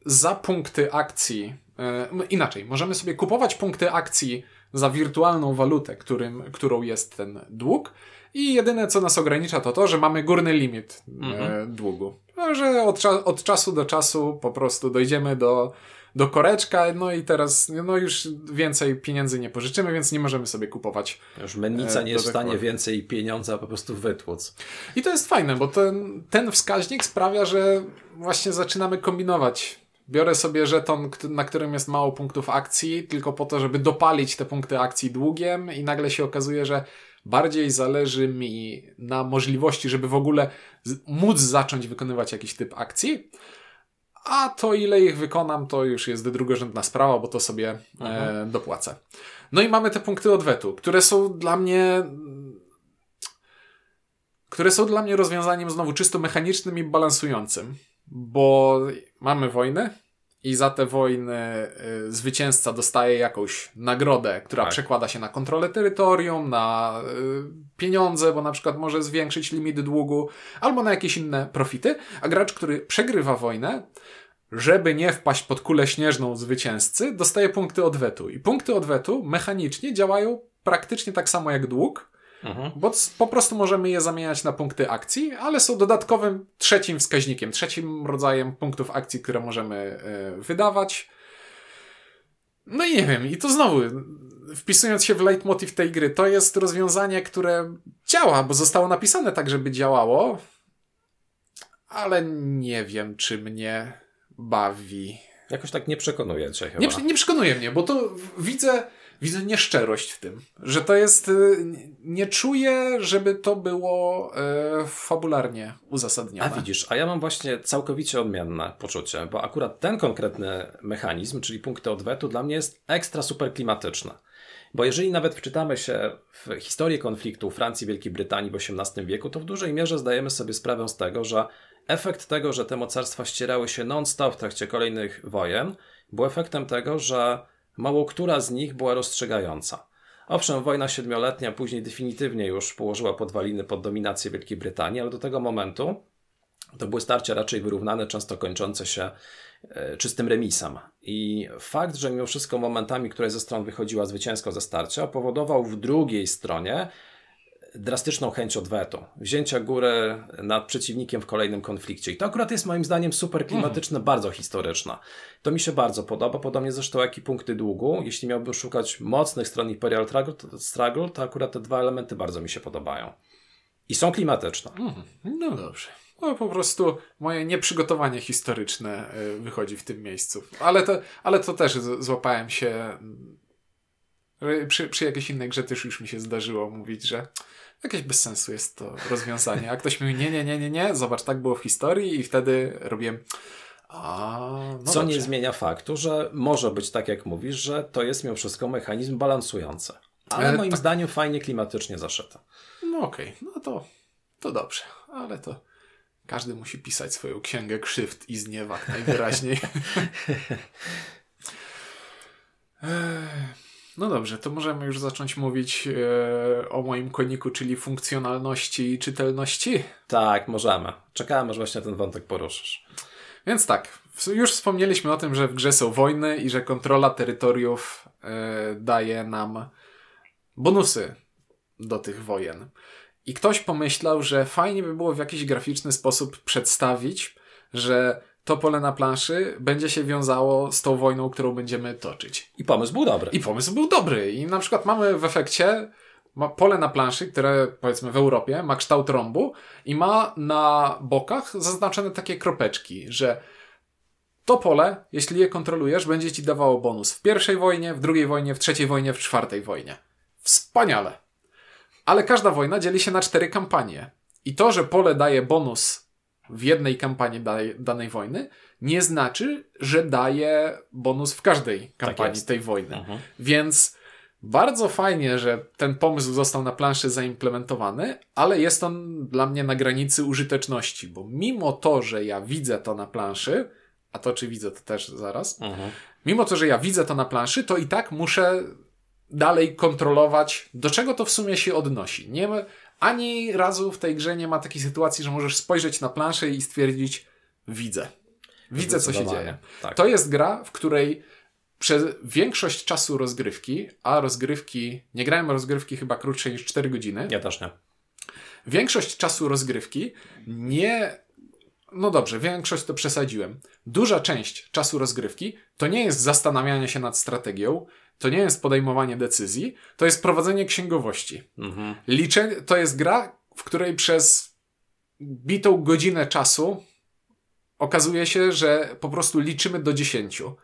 za punkty akcji, e, inaczej, możemy sobie kupować punkty akcji za wirtualną walutę, którym, którą jest ten dług. I jedyne, co nas ogranicza, to to, że mamy górny limit e, mhm. długu. Że od, od czasu do czasu po prostu dojdziemy do do koreczka, no i teraz no już więcej pieniędzy nie pożyczymy, więc nie możemy sobie kupować. Już mennica nie jest w stanie więcej pieniądza po prostu wytłuc. I to jest fajne, bo ten, ten wskaźnik sprawia, że właśnie zaczynamy kombinować. Biorę sobie żeton, na którym jest mało punktów akcji, tylko po to, żeby dopalić te punkty akcji długiem i nagle się okazuje, że bardziej zależy mi na możliwości, żeby w ogóle móc zacząć wykonywać jakiś typ akcji, a to ile ich wykonam, to już jest drugorzędna sprawa, bo to sobie e, dopłacę. No i mamy te punkty odwetu, które są dla mnie które są dla mnie rozwiązaniem znowu czysto mechanicznym i balansującym, bo mamy wojnę i za te wojny y, zwycięzca dostaje jakąś nagrodę, która tak. przekłada się na kontrolę terytorium, na y, pieniądze, bo na przykład może zwiększyć limit długu, albo na jakieś inne profity, a gracz, który przegrywa wojnę, żeby nie wpaść pod kulę śnieżną zwycięzcy, dostaje punkty odwetu. I punkty odwetu mechanicznie działają praktycznie tak samo jak dług, mhm. bo po prostu możemy je zamieniać na punkty akcji, ale są dodatkowym trzecim wskaźnikiem, trzecim rodzajem punktów akcji, które możemy y, wydawać. No i nie wiem, i to znowu, wpisując się w leitmotiv tej gry, to jest rozwiązanie, które działa, bo zostało napisane tak, żeby działało, ale nie wiem, czy mnie bawi. Jakoś tak nie przekonuje cię chyba. Nie, nie przekonuje mnie, bo to widzę, widzę nieszczerość w tym, że to jest, y, nie czuję, żeby to było e, fabularnie uzasadnione. A widzisz, a ja mam właśnie całkowicie odmienne poczucie, bo akurat ten konkretny mechanizm, czyli punkty odwetu, dla mnie jest ekstra super klimatyczny. Bo jeżeli nawet wczytamy się w historię konfliktu Francji i Wielkiej Brytanii w XVIII wieku, to w dużej mierze zdajemy sobie sprawę z tego, że efekt tego, że te mocarstwa ścierały się non-stop w trakcie kolejnych wojen, był efektem tego, że mało która z nich była rozstrzygająca. Owszem, wojna siedmioletnia później definitywnie już położyła podwaliny pod dominację Wielkiej Brytanii, ale do tego momentu to były starcia raczej wyrównane, często kończące się e, czystym remisem. I fakt, że mimo wszystko momentami, które ze stron wychodziła zwycięsko ze starcia, powodował w drugiej stronie drastyczną chęć odwetu, wzięcia góry nad przeciwnikiem w kolejnym konflikcie. I to akurat jest moim zdaniem super klimatyczne, mm. bardzo historyczne. To mi się bardzo podoba, podobnie zresztą jak i punkty długu. Jeśli miałbym szukać mocnych stron Imperial Struggle, to akurat te dwa elementy bardzo mi się podobają. I są klimatyczne. Mm. No dobrze. No po prostu moje nieprzygotowanie historyczne e, wychodzi w tym miejscu. Ale to, ale to też złapałem się przy, przy jakiejś innej grze też już mi się zdarzyło mówić, że jakieś bez sensu jest to rozwiązanie. A ktoś mówi, nie, nie, nie, nie, nie, zobacz, tak było w historii i wtedy robiłem a, no Co dobrze. nie zmienia faktu, że może być tak, jak mówisz, że to jest mimo wszystko mechanizm balansujący. Ale e, moim tak. zdaniem fajnie klimatycznie zaszyte. No okej, okay. no to, to dobrze, ale to każdy musi pisać swoją księgę krzywd i zniewag najwyraźniej. No dobrze, to możemy już zacząć mówić e, o moim koniku, czyli funkcjonalności i czytelności. Tak, możemy. Czekałem, aż właśnie ten wątek poruszysz. Więc tak, już wspomnieliśmy o tym, że w grze są wojny i że kontrola terytoriów e, daje nam bonusy do tych wojen. I ktoś pomyślał, że fajnie by było w jakiś graficzny sposób przedstawić, że to pole na planszy będzie się wiązało z tą wojną, którą będziemy toczyć. I pomysł był dobry. I pomysł był dobry. I na przykład mamy w efekcie pole na planszy, które powiedzmy w Europie ma kształt rąbu i ma na bokach zaznaczone takie kropeczki, że to pole, jeśli je kontrolujesz, będzie ci dawało bonus w pierwszej wojnie, w drugiej wojnie, w trzeciej wojnie, w czwartej wojnie. Wspaniale. Ale każda wojna dzieli się na cztery kampanie. I to, że pole daje bonus w jednej kampanii danej, danej wojny, nie znaczy, że daje bonus w każdej tak kampanii tak tej wojny. Mhm. Więc bardzo fajnie, że ten pomysł został na planszy zaimplementowany, ale jest on dla mnie na granicy użyteczności, bo mimo to, że ja widzę to na planszy, a to czy widzę to też zaraz, mhm. mimo to, że ja widzę to na planszy, to i tak muszę dalej kontrolować, do czego to w sumie się odnosi. Nie, ani razu w tej grze nie ma takiej sytuacji, że możesz spojrzeć na planszę i stwierdzić, widzę. Widzę, co się dzieje. Tak. To jest gra, w której przez większość czasu rozgrywki, a rozgrywki, nie grałem rozgrywki chyba krótsze niż 4 godziny. Ja też nie. Większość czasu rozgrywki nie. No dobrze, większość to przesadziłem. Duża część czasu rozgrywki to nie jest zastanawianie się nad strategią, to nie jest podejmowanie decyzji, to jest prowadzenie księgowości. Mhm. Liczenie, to jest gra, w której przez bitą godzinę czasu okazuje się, że po prostu liczymy do dziesięciu.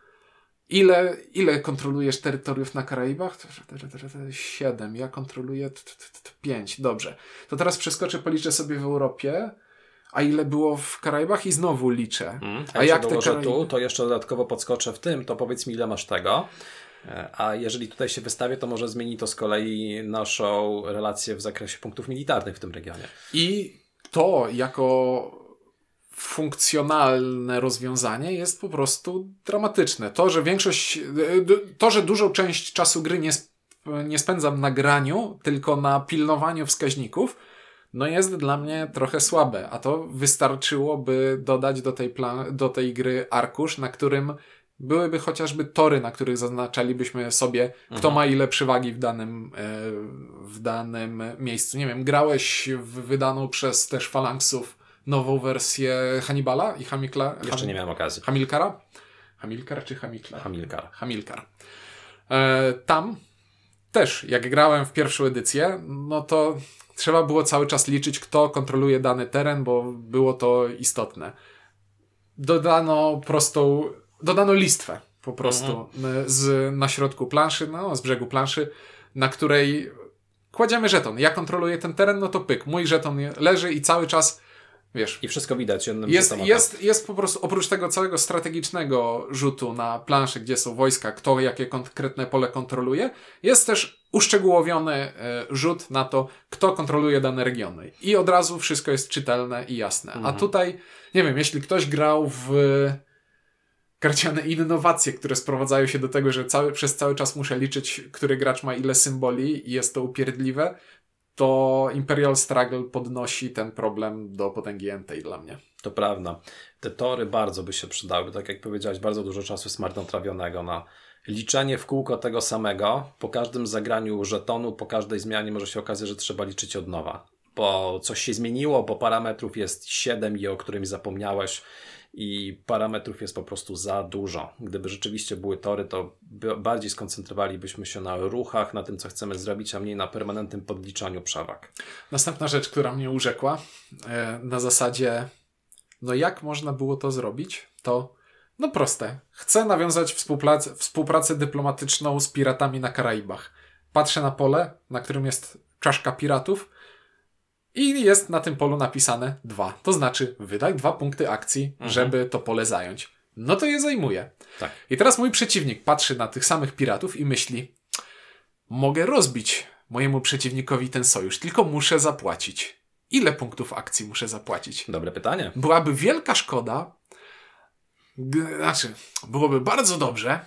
Ile, ile kontrolujesz terytoriów na Karaibach? Siedem. Ja kontroluję pięć. Dobrze. To teraz przeskoczę, policzę sobie w Europie. A ile było w Karaibach i znowu liczę. Hmm. A, a jak te Karaiby... tu, to jeszcze dodatkowo podskoczę w tym, to powiedz mi ile masz tego. A jeżeli tutaj się wystawię, to może zmieni to z kolei naszą relację w zakresie punktów militarnych w tym regionie. I to jako funkcjonalne rozwiązanie jest po prostu dramatyczne. To, że większość, to, że dużą część czasu gry nie, nie spędzam na graniu, tylko na pilnowaniu wskaźników, no jest dla mnie trochę słabe, a to wystarczyłoby dodać do tej, do tej gry arkusz, na którym byłyby chociażby tory, na których zaznaczalibyśmy sobie, kto mhm. ma ile przewagi w danym, e, w danym miejscu. Nie wiem, grałeś w wydaną przez też Falanksów nową wersję Hannibala i Hamikla? Jeszcze nie miałem okazji. Hamilkara? Hamilkar czy Hamikla? Hamilkar. Hamilkar. E, tam też, jak grałem w pierwszą edycję, no to trzeba było cały czas liczyć, kto kontroluje dany teren, bo było to istotne. Dodano prostą, dodano listwę po prostu mhm. z, na środku planszy, no, z brzegu planszy, na której kładziemy żeton. Ja kontroluję ten teren, no to pyk. Mój żeton leży i cały czas Wiesz, I wszystko widać jest, jest, jest po prostu oprócz tego całego strategicznego rzutu na planszę, gdzie są wojska, kto jakie konkretne pole kontroluje, jest też uszczegółowiony e, rzut na to, kto kontroluje dane regiony. I od razu wszystko jest czytelne i jasne. Mhm. A tutaj, nie wiem, jeśli ktoś grał w karciane innowacje, które sprowadzają się do tego, że cały, przez cały czas muszę liczyć, który gracz ma ile symboli i jest to upierdliwe, to Imperial Struggle podnosi ten problem do potęgi entej dla mnie. To prawda. Te tory bardzo by się przydały. Tak jak powiedziałeś, bardzo dużo czasu jest marnotrawionego na liczenie w kółko tego samego. Po każdym zagraniu żetonu, po każdej zmianie może się okazać, że trzeba liczyć od nowa. Bo coś się zmieniło, bo parametrów jest 7 i o którym zapomniałeś i parametrów jest po prostu za dużo. Gdyby rzeczywiście były tory, to bardziej skoncentrowalibyśmy się na ruchach, na tym, co chcemy zrobić, a mniej na permanentnym podliczaniu przewag. Następna rzecz, która mnie urzekła, e, na zasadzie, no jak można było to zrobić, to no proste. Chcę nawiązać współpracę, współpracę dyplomatyczną z piratami na Karaibach. Patrzę na pole, na którym jest czaszka piratów i jest na tym polu napisane dwa. To znaczy, wydaj dwa punkty akcji, mhm. żeby to pole zająć. No to je zajmuje. Tak. I teraz mój przeciwnik patrzy na tych samych piratów i myśli: Mogę rozbić mojemu przeciwnikowi ten sojusz, tylko muszę zapłacić. Ile punktów akcji muszę zapłacić? Dobre pytanie. Byłaby wielka szkoda, znaczy, byłoby bardzo dobrze,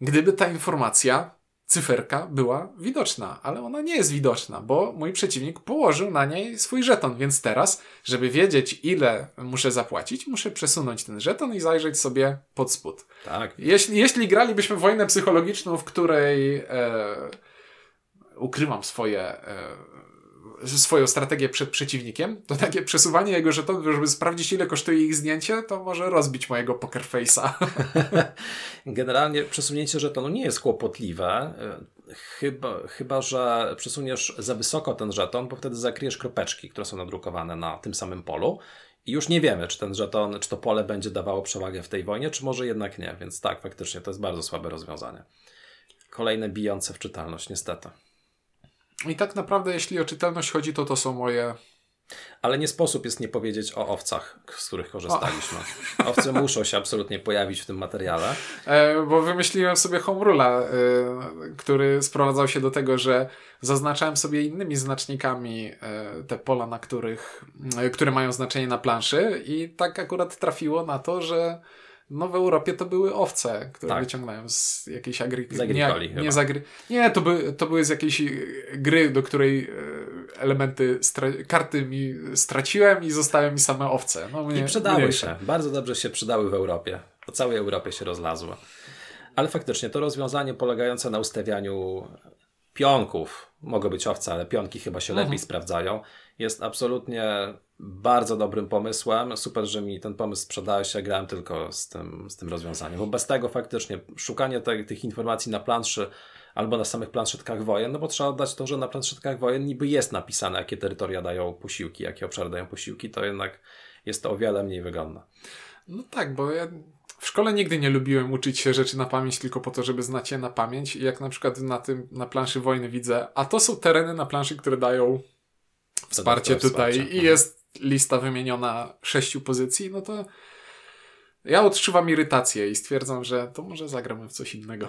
gdyby ta informacja cyferka była widoczna, ale ona nie jest widoczna, bo mój przeciwnik położył na niej swój żeton, więc teraz, żeby wiedzieć ile muszę zapłacić, muszę przesunąć ten żeton i zajrzeć sobie pod spód. Tak. Jeśli, jeśli gralibyśmy wojnę psychologiczną, w której e, ukrywam swoje e, swoją strategię przed przeciwnikiem, to takie przesuwanie jego żetonów, żeby sprawdzić ile kosztuje ich zdjęcie, to może rozbić mojego poker face'a. Generalnie przesunięcie żetonu nie jest kłopotliwe, chyba, chyba że przesuniesz za wysoko ten żeton, bo wtedy zakryjesz kropeczki, które są nadrukowane na tym samym polu i już nie wiemy, czy ten żeton, czy to pole będzie dawało przewagę w tej wojnie, czy może jednak nie, więc tak, faktycznie to jest bardzo słabe rozwiązanie. Kolejne bijące w czytelność, niestety. I tak naprawdę, jeśli o czytelność chodzi, to to są moje. Ale nie sposób jest nie powiedzieć o owcach, z których korzystaliśmy. O. Owce muszą się absolutnie pojawić w tym materiale. E, bo wymyśliłem sobie home rula, e, który sprowadzał się do tego, że zaznaczałem sobie innymi znacznikami e, te pola, na których, e, które mają znaczenie na planszy i tak akurat trafiło na to, że no w Europie to były owce, które tak. wyciągnąłem z jakiejś agrykoli nie, nie, z agry... nie to, by, to były z jakiejś gry, do której e, elementy, stra... karty mi straciłem i zostały mi same owce. No, mnie, I przydały się. Bardzo dobrze się przydały w Europie. Po całej Europie się rozlazły. Ale faktycznie to rozwiązanie polegające na ustawianiu pionków, mogą być owce, ale pionki chyba się mhm. lepiej sprawdzają, jest absolutnie bardzo dobrym pomysłem. Super, że mi ten pomysł sprzedałeś. Ja grałem tylko z tym, z tym rozwiązaniem. Bo bez tego faktycznie szukanie te, tych informacji na planszy albo na samych planszetkach wojen, no bo trzeba dać to, że na planszetkach wojen niby jest napisane, jakie terytoria dają posiłki, jakie obszary dają posiłki, to jednak jest to o wiele mniej wygodne. No tak, bo ja w szkole nigdy nie lubiłem uczyć się rzeczy na pamięć tylko po to, żeby znać je na pamięć. I jak na przykład na tym, na planszy wojny widzę, a to są tereny na planszy, które dają wsparcie tutaj i mhm. jest lista wymieniona sześciu pozycji, no to ja odczuwam irytację i stwierdzam, że to może zagramy w coś innego.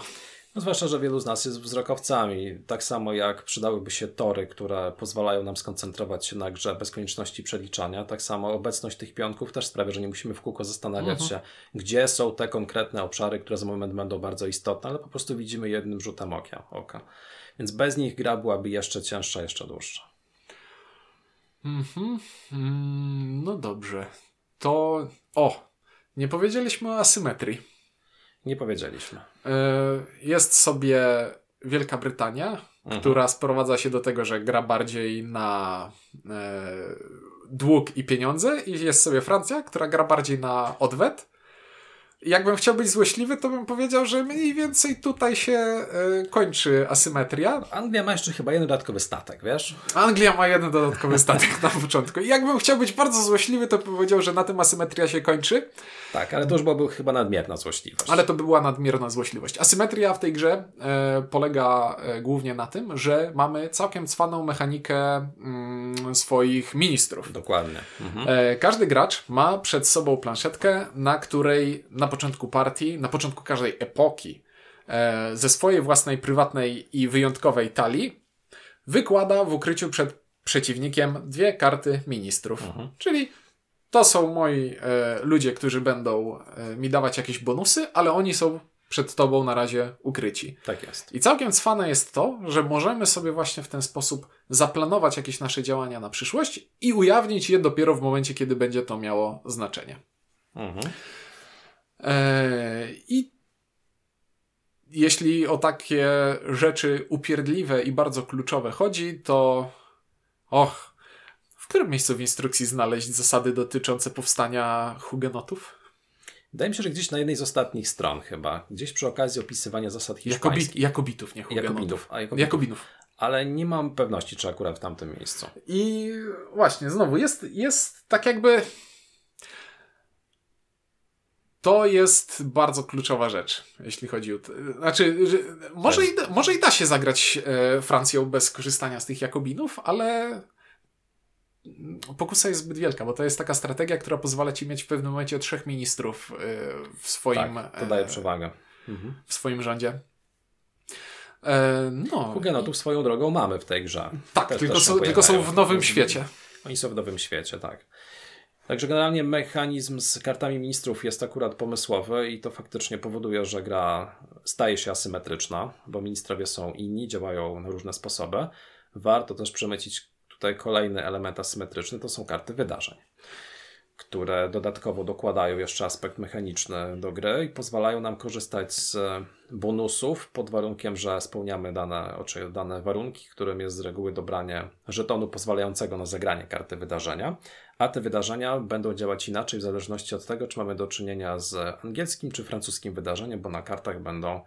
No zwłaszcza, że wielu z nas jest wzrokowcami. Tak samo jak przydałyby się tory, które pozwalają nam skoncentrować się na grze bez konieczności przeliczania, tak samo obecność tych pionków też sprawia, że nie musimy w kółko zastanawiać mhm. się, gdzie są te konkretne obszary, które za moment będą bardzo istotne, ale po prostu widzimy jednym rzutem oka. oka. Więc bez nich gra byłaby jeszcze cięższa, jeszcze dłuższa. Mhm. Mm, no dobrze. To. O! Nie powiedzieliśmy o asymetrii. Nie powiedzieliśmy. E, jest sobie Wielka Brytania, mhm. która sprowadza się do tego, że gra bardziej na e, dług i pieniądze, i jest sobie Francja, która gra bardziej na odwet. Jakbym chciał być złośliwy, to bym powiedział, że mniej więcej tutaj się y, kończy asymetria. Anglia ma jeszcze chyba jeden dodatkowy statek, wiesz? Anglia ma jeden dodatkowy statek na początku. I jakbym chciał być bardzo złośliwy, to bym powiedział, że na tym asymetria się kończy. Tak, ale to już byłaby chyba nadmierna złośliwość. Ale to by była nadmierna złośliwość. Asymetria w tej grze e, polega e, głównie na tym, że mamy całkiem cwaną mechanikę mm, swoich ministrów. Dokładnie. Mhm. E, każdy gracz ma przed sobą planszetkę, na której na początku partii, na początku każdej epoki, e, ze swojej własnej prywatnej i wyjątkowej talii wykłada w ukryciu przed przeciwnikiem dwie karty ministrów. Czyli to są moi e, ludzie, którzy będą e, mi dawać jakieś bonusy, ale oni są przed tobą na razie ukryci. Tak jest. I całkiem cwane jest to, że możemy sobie właśnie w ten sposób zaplanować jakieś nasze działania na przyszłość i ujawnić je dopiero w momencie, kiedy będzie to miało znaczenie. Mhm. E, I jeśli o takie rzeczy upierdliwe i bardzo kluczowe chodzi, to och, w którym miejscu w instrukcji znaleźć zasady dotyczące powstania hugenotów? Wydaje mi się, że gdzieś na jednej z ostatnich stron chyba, gdzieś przy okazji opisywania zasad hiszpańskich. Jakobi, Jakobitów, nie hugenotów. Jakobinów, a Jakobinów. Jakobinów. Ale nie mam pewności, czy akurat w tamtym miejscu. I właśnie, znowu, jest, jest tak jakby. To jest bardzo kluczowa rzecz, jeśli chodzi o. To. Znaczy, że może, i, da- może i da się zagrać e, Francją bez korzystania z tych Jakobinów, ale pokusa jest zbyt wielka, bo to jest taka strategia, która pozwala ci mieć w pewnym momencie trzech ministrów e, w swoim, Tak, to daje przewagę. Mhm. w swoim rządzie. E, no, Hugenotów swoją drogą mamy w tej grze. tak, Też- tylko, też są, tylko są w nowym świecie. Oni są w nowym świecie, tak. Także generalnie mechanizm z kartami ministrów jest akurat pomysłowy i to faktycznie powoduje, że gra staje się asymetryczna, bo ministrowie są inni, działają na różne sposoby. Warto też przemycić tutaj kolejny element asymetryczny, to są karty wydarzeń, które dodatkowo dokładają jeszcze aspekt mechaniczny do gry i pozwalają nam korzystać z bonusów pod warunkiem, że spełniamy dane, dane warunki, którym jest z reguły dobranie żetonu pozwalającego na zagranie karty wydarzenia, a te wydarzenia będą działać inaczej w zależności od tego, czy mamy do czynienia z angielskim czy francuskim wydarzeniem, bo na kartach będą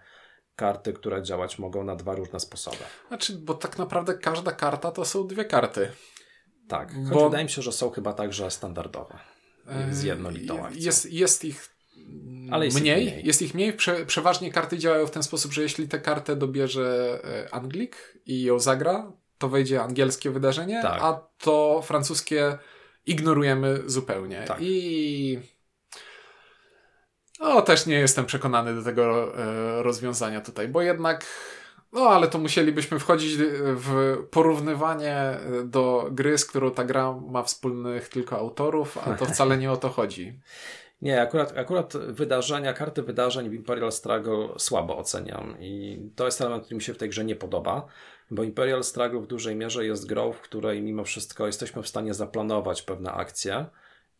karty, które działać mogą na dwa różne sposoby. Znaczy, bo tak naprawdę każda karta to są dwie karty. Tak, choć Bo- wydaje mi się, że są chyba także standardowe. E, akcją. Jest, jest ich Ale jest ich mniej, mniej. Jest ich mniej. Prze, przeważnie karty działają w ten sposób, że jeśli tę kartę dobierze e, Anglik i ją zagra, to wejdzie angielskie wydarzenie, Tak. a to francuskie ignorujemy zupełnie. Tak. I o, też nie jestem przekonany do tego e, rozwiązania tutaj, bo jednak no, ale to musielibyśmy wchodzić w porównywanie do gry, z którą ta gra ma wspólnych tylko autorów, a to wcale nie o to chodzi. Nie, akurat, akurat wydarzenia, karty wydarzeń w Imperial Struggle słabo oceniam i to jest element, który mi się w tej grze nie podoba, bo Imperial Struggle w dużej mierze jest grą, w której mimo wszystko jesteśmy w stanie zaplanować pewne akcje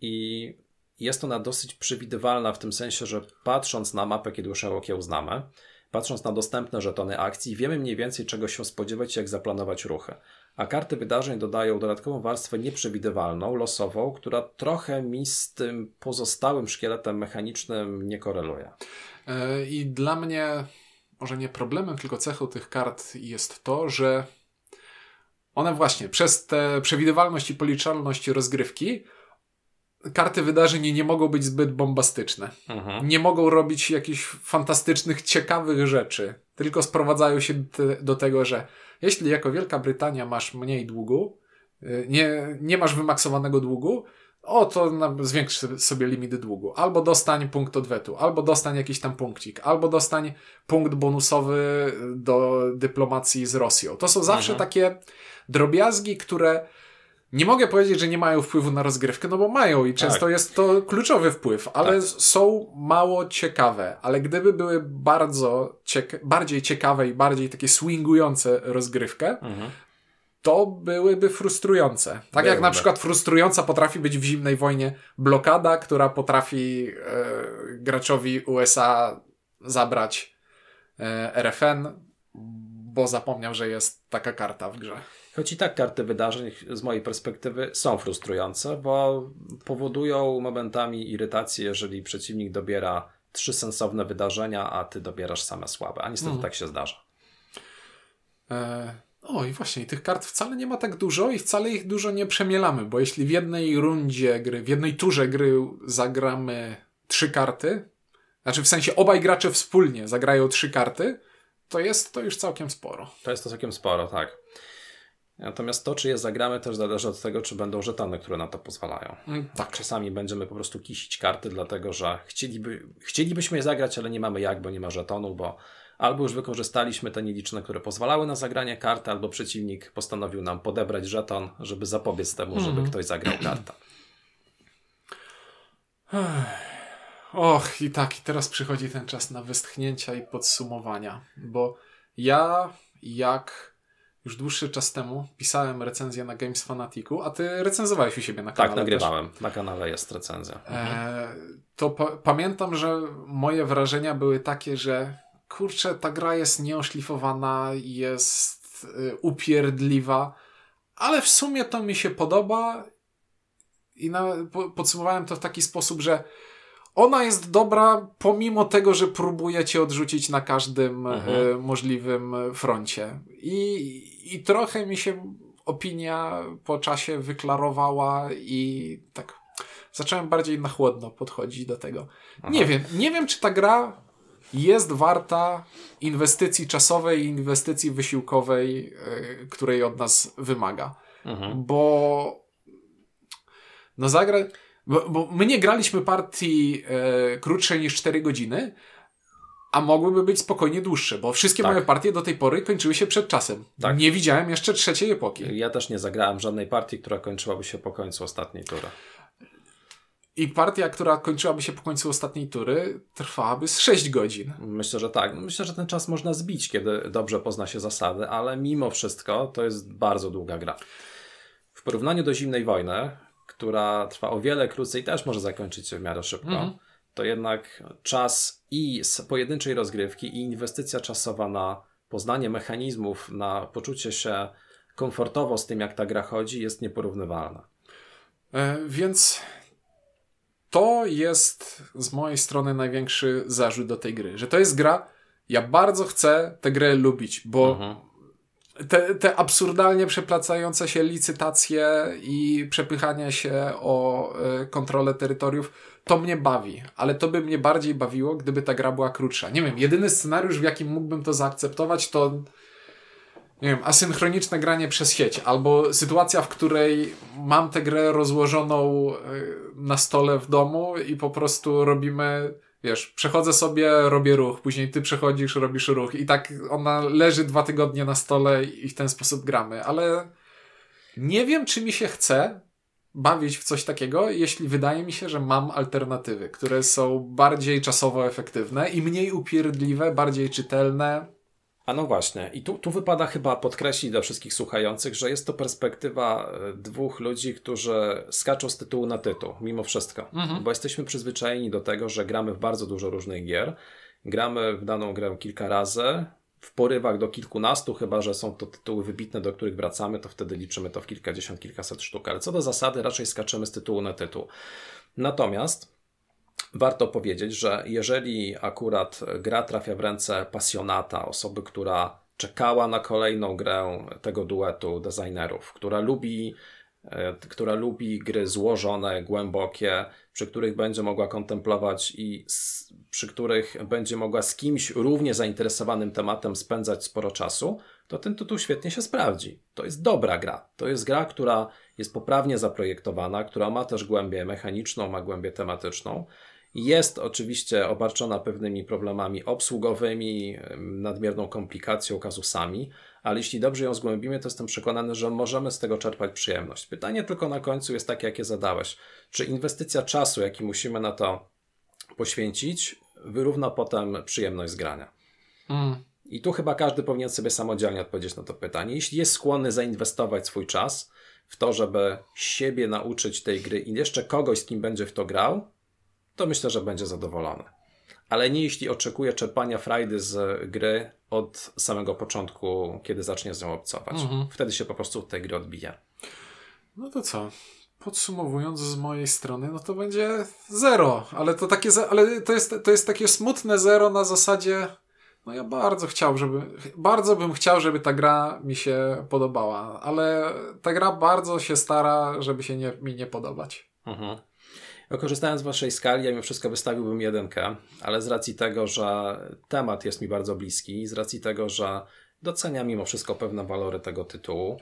i jest ona dosyć przewidywalna w tym sensie, że patrząc na mapę, kiedy już ją okiełznamy, patrząc na dostępne żetony akcji, wiemy mniej więcej czego się spodziewać i jak zaplanować ruchy. A karty wydarzeń dodają dodatkową warstwę nieprzewidywalną, losową, która trochę mi z tym pozostałym szkieletem mechanicznym nie koreluje. E, I dla mnie, może nie problemem, tylko cechą tych kart jest to, że one właśnie przez tę przewidywalność i policzalność rozgrywki karty wydarzeń nie mogą być zbyt bombastyczne. Nie mogą robić jakichś fantastycznych, ciekawych rzeczy. Tylko sprowadzają się do tego, że jeśli jako Wielka Brytania masz mniej długu, y, nie, nie masz wymaksowanego długu, o to zwiększ sobie limit długu. Albo dostań punkt odwetu, albo dostań jakiś tam punkcik, albo dostań punkt bonusowy do dyplomacji z Rosją. To są zawsze Mhm. takie drobiazgi, które nie mogę powiedzieć, że nie mają wpływu na rozgrywkę, no bo mają i często Tak. jest to kluczowy wpływ, ale Tak. są mało ciekawe. Ale gdyby były bardzo cieka- bardziej ciekawe i bardziej takie swingujące rozgrywkę, Mhm. To byłyby frustrujące. Tak jak na przykład frustrująca potrafi być w zimnej wojnie blokada, która potrafi e, graczowi USA zabrać e, RFN, bo zapomniał, że jest taka karta w grze. Choć i tak karty wydarzeń z mojej perspektywy są frustrujące, bo powodują momentami irytację, jeżeli przeciwnik dobiera trzy sensowne wydarzenia, a ty dobierasz same słabe. A niestety Mhm. tak się zdarza. E, o i właśnie, tych kart wcale nie ma tak dużo i wcale ich dużo nie przemielamy, bo jeśli w jednej rundzie gry, w jednej turze gry zagramy trzy karty, znaczy w sensie obaj gracze wspólnie zagrają trzy karty, to jest to już całkiem sporo. To jest to całkiem sporo, tak. Natomiast to, czy je zagramy, też zależy od tego, czy będą żetony, które na to pozwalają. Mm, Tak. Czasami będziemy po prostu kisić karty, dlatego że chcieliby, chcielibyśmy je zagrać, ale nie mamy jak, bo nie ma żetonu, bo albo już wykorzystaliśmy te nieliczne, które pozwalały na zagranie karty, albo przeciwnik postanowił nam podebrać żeton, żeby zapobiec temu, żeby Mhm. ktoś zagrał kartę. Och, i tak, i teraz przychodzi ten czas na westchnięcia i podsumowania, bo ja, jak już dłuższy czas temu pisałem recenzję na Games Fanaticu, a ty recenzowałeś u siebie na kanale. Tak, nagrywałem. Na kanale jest recenzja. E, to pa- pamiętam, że moje wrażenia były takie, że kurczę, ta gra jest nieoszlifowana, jest y, upierdliwa, ale w sumie to mi się podoba i na, po, podsumowałem to w taki sposób, że ona jest dobra pomimo tego, że próbuje cię odrzucić na każdym Mhm. e, możliwym froncie. I, I trochę mi się opinia po czasie wyklarowała i tak zacząłem bardziej na chłodno podchodzić do tego. Nie wiem, nie wiem czy ta gra jest warta inwestycji czasowej i inwestycji wysiłkowej, e, której od nas wymaga. Mhm. Bo no zagra... Bo, bo my nie graliśmy partii e, krótszej niż 4 godziny, a mogłyby być spokojnie dłuższe, bo wszystkie Tak. moje partie do tej pory kończyły się przed czasem. Tak. Nie widziałem jeszcze trzeciej epoki. Ja też nie zagrałem żadnej partii, która kończyłaby się po końcu ostatniej tury. I partia, która kończyłaby się po końcu ostatniej tury, trwałaby z 6 godzin. Myślę, że tak. Myślę, że ten czas można zbić, kiedy dobrze pozna się zasady, ale mimo wszystko to jest bardzo długa gra. W porównaniu do zimnej wojny, która trwa o wiele krócej, też może zakończyć się w miarę szybko, Mhm. to jednak czas i z pojedynczej rozgrywki, i inwestycja czasowa na poznanie mechanizmów, na poczucie się komfortowo z tym, jak ta gra chodzi, jest nieporównywalna. E, więc to jest z mojej strony największy zarzut do tej gry, że to jest gra, ja bardzo chcę tę grę lubić, bo Mhm. te, te absurdalnie przeplacające się licytacje i przepychanie się o e, kontrolę terytoriów, to mnie bawi, ale to by mnie bardziej bawiło, gdyby ta gra była krótsza. Nie wiem, jedyny scenariusz, w jakim mógłbym to zaakceptować, to nie wiem, asynchroniczne granie przez sieć, albo sytuacja, w której mam tę grę rozłożoną e, na stole w domu i po prostu robimy, wiesz, przechodzę sobie, robię ruch, później ty przechodzisz, robisz ruch i tak ona leży dwa tygodnie na stole i w ten sposób gramy, ale nie wiem, czy mi się chce bawić w coś takiego, jeśli wydaje mi się, że mam alternatywy, które są bardziej czasowo efektywne i mniej upierdliwe, bardziej czytelne. A no właśnie, i tu, tu wypada chyba podkreślić dla wszystkich słuchających, że jest to perspektywa e, dwóch ludzi, którzy skaczą z tytułu na tytuł, mimo wszystko. Bo jesteśmy przyzwyczajeni do tego, że gramy w bardzo dużo różnych gier. Gramy w daną grę kilka razy, w porywach do kilkunastu, chyba że są to tytuły wybitne, do których wracamy, to wtedy liczymy to w kilkadziesiąt, kilkaset sztuk. Ale co do zasady, raczej skaczemy z tytułu na tytuł. Natomiast warto powiedzieć, że jeżeli akurat gra trafia w ręce pasjonata, osoby, która czekała na kolejną grę tego duetu designerów, która lubi, e, która lubi gry złożone, głębokie, przy których będzie mogła kontemplować i przy których będzie mogła z kimś równie zainteresowanym tematem spędzać sporo czasu, to ten tytuł świetnie się sprawdzi. To jest dobra gra. To jest gra, która jest poprawnie zaprojektowana, która ma też głębię mechaniczną, ma głębię tematyczną. Jest oczywiście obarczona pewnymi problemami obsługowymi, nadmierną komplikacją, kazusami, ale jeśli dobrze ją zgłębimy, to jestem przekonany, że możemy z tego czerpać przyjemność. Pytanie tylko na końcu jest takie, jakie zadałeś. Czy inwestycja czasu, jaki musimy na to poświęcić, wyrówna potem przyjemność z grania? Mm. I tu chyba każdy powinien sobie samodzielnie odpowiedzieć na to pytanie. Jeśli jest skłonny zainwestować swój czas w to, żeby siebie nauczyć tej gry i jeszcze kogoś, z kim będzie w to grał, to myślę, że będzie zadowolony. Ale nie jeśli oczekuje czerpania frajdy z gry od samego początku, kiedy zacznie z nią obcować. Mhm. Wtedy się po prostu od tej gry odbije. No to co? podsumowując z mojej strony, no to będzie zero, ale to takie, ale to jest, to jest takie smutne zero na zasadzie, no ja bardzo chciał, żeby, bardzo bym chciał, żeby ta gra mi się podobała, ale ta gra bardzo się stara, żeby się nie, mi nie podobać. Mhm. Korzystając z waszej skali, ja mimo wszystko wystawiłbym jedynkę, ale z racji tego, że temat jest mi bardzo bliski, z racji tego, że doceniam mimo wszystko pewne walory tego tytułu,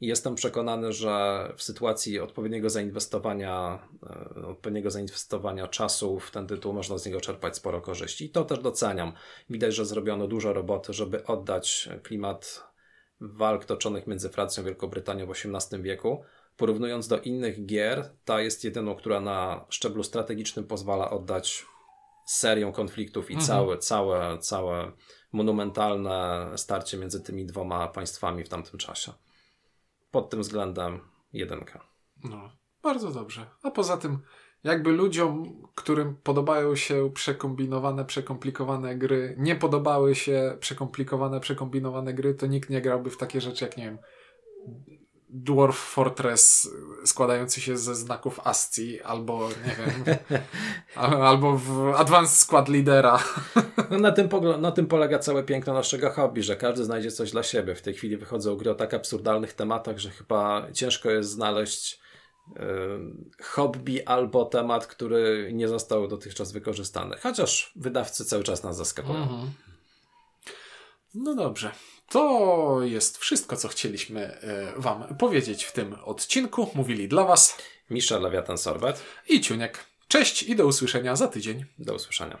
i jestem przekonany, że w sytuacji odpowiedniego zainwestowania, e, odpowiedniego zainwestowania czasu w ten tytuł można z niego czerpać sporo korzyści. I to też doceniam. Widać, że zrobiono dużo roboty, żeby oddać klimat walk toczonych między Francją a Wielką Brytanią w XVIII wieku. Porównując do innych gier, ta jest jedyną, która na szczeblu strategicznym pozwala oddać serię konfliktów i mhm. całe, całe, całe monumentalne starcie między tymi dwoma państwami w tamtym czasie pod tym względem jedynka. No, bardzo dobrze. A poza tym, jakby ludziom, którym podobają się przekombinowane, przekomplikowane gry, nie podobały się przekomplikowane, przekombinowane gry, to nikt nie grałby w takie rzeczy jak, nie wiem, Dwarf Fortress składający się ze znaków ASCII, albo nie wiem, albo w Advanced Squad Leadera. No na, tym na tym polega całe piękno naszego hobby, że każdy znajdzie coś dla siebie. W tej chwili wychodzą gry o tak absurdalnych tematach, że chyba ciężko jest znaleźć yy, hobby albo temat, który nie został dotychczas wykorzystany. Chociaż wydawcy cały czas nas zaskakują. Mhm. No dobrze. To jest wszystko, co chcieliśmy e, Wam powiedzieć w tym odcinku. Mówili dla Was Misza Lewiatan Sorbet i Ciuniek. Cześć i do usłyszenia za tydzień. Do usłyszenia.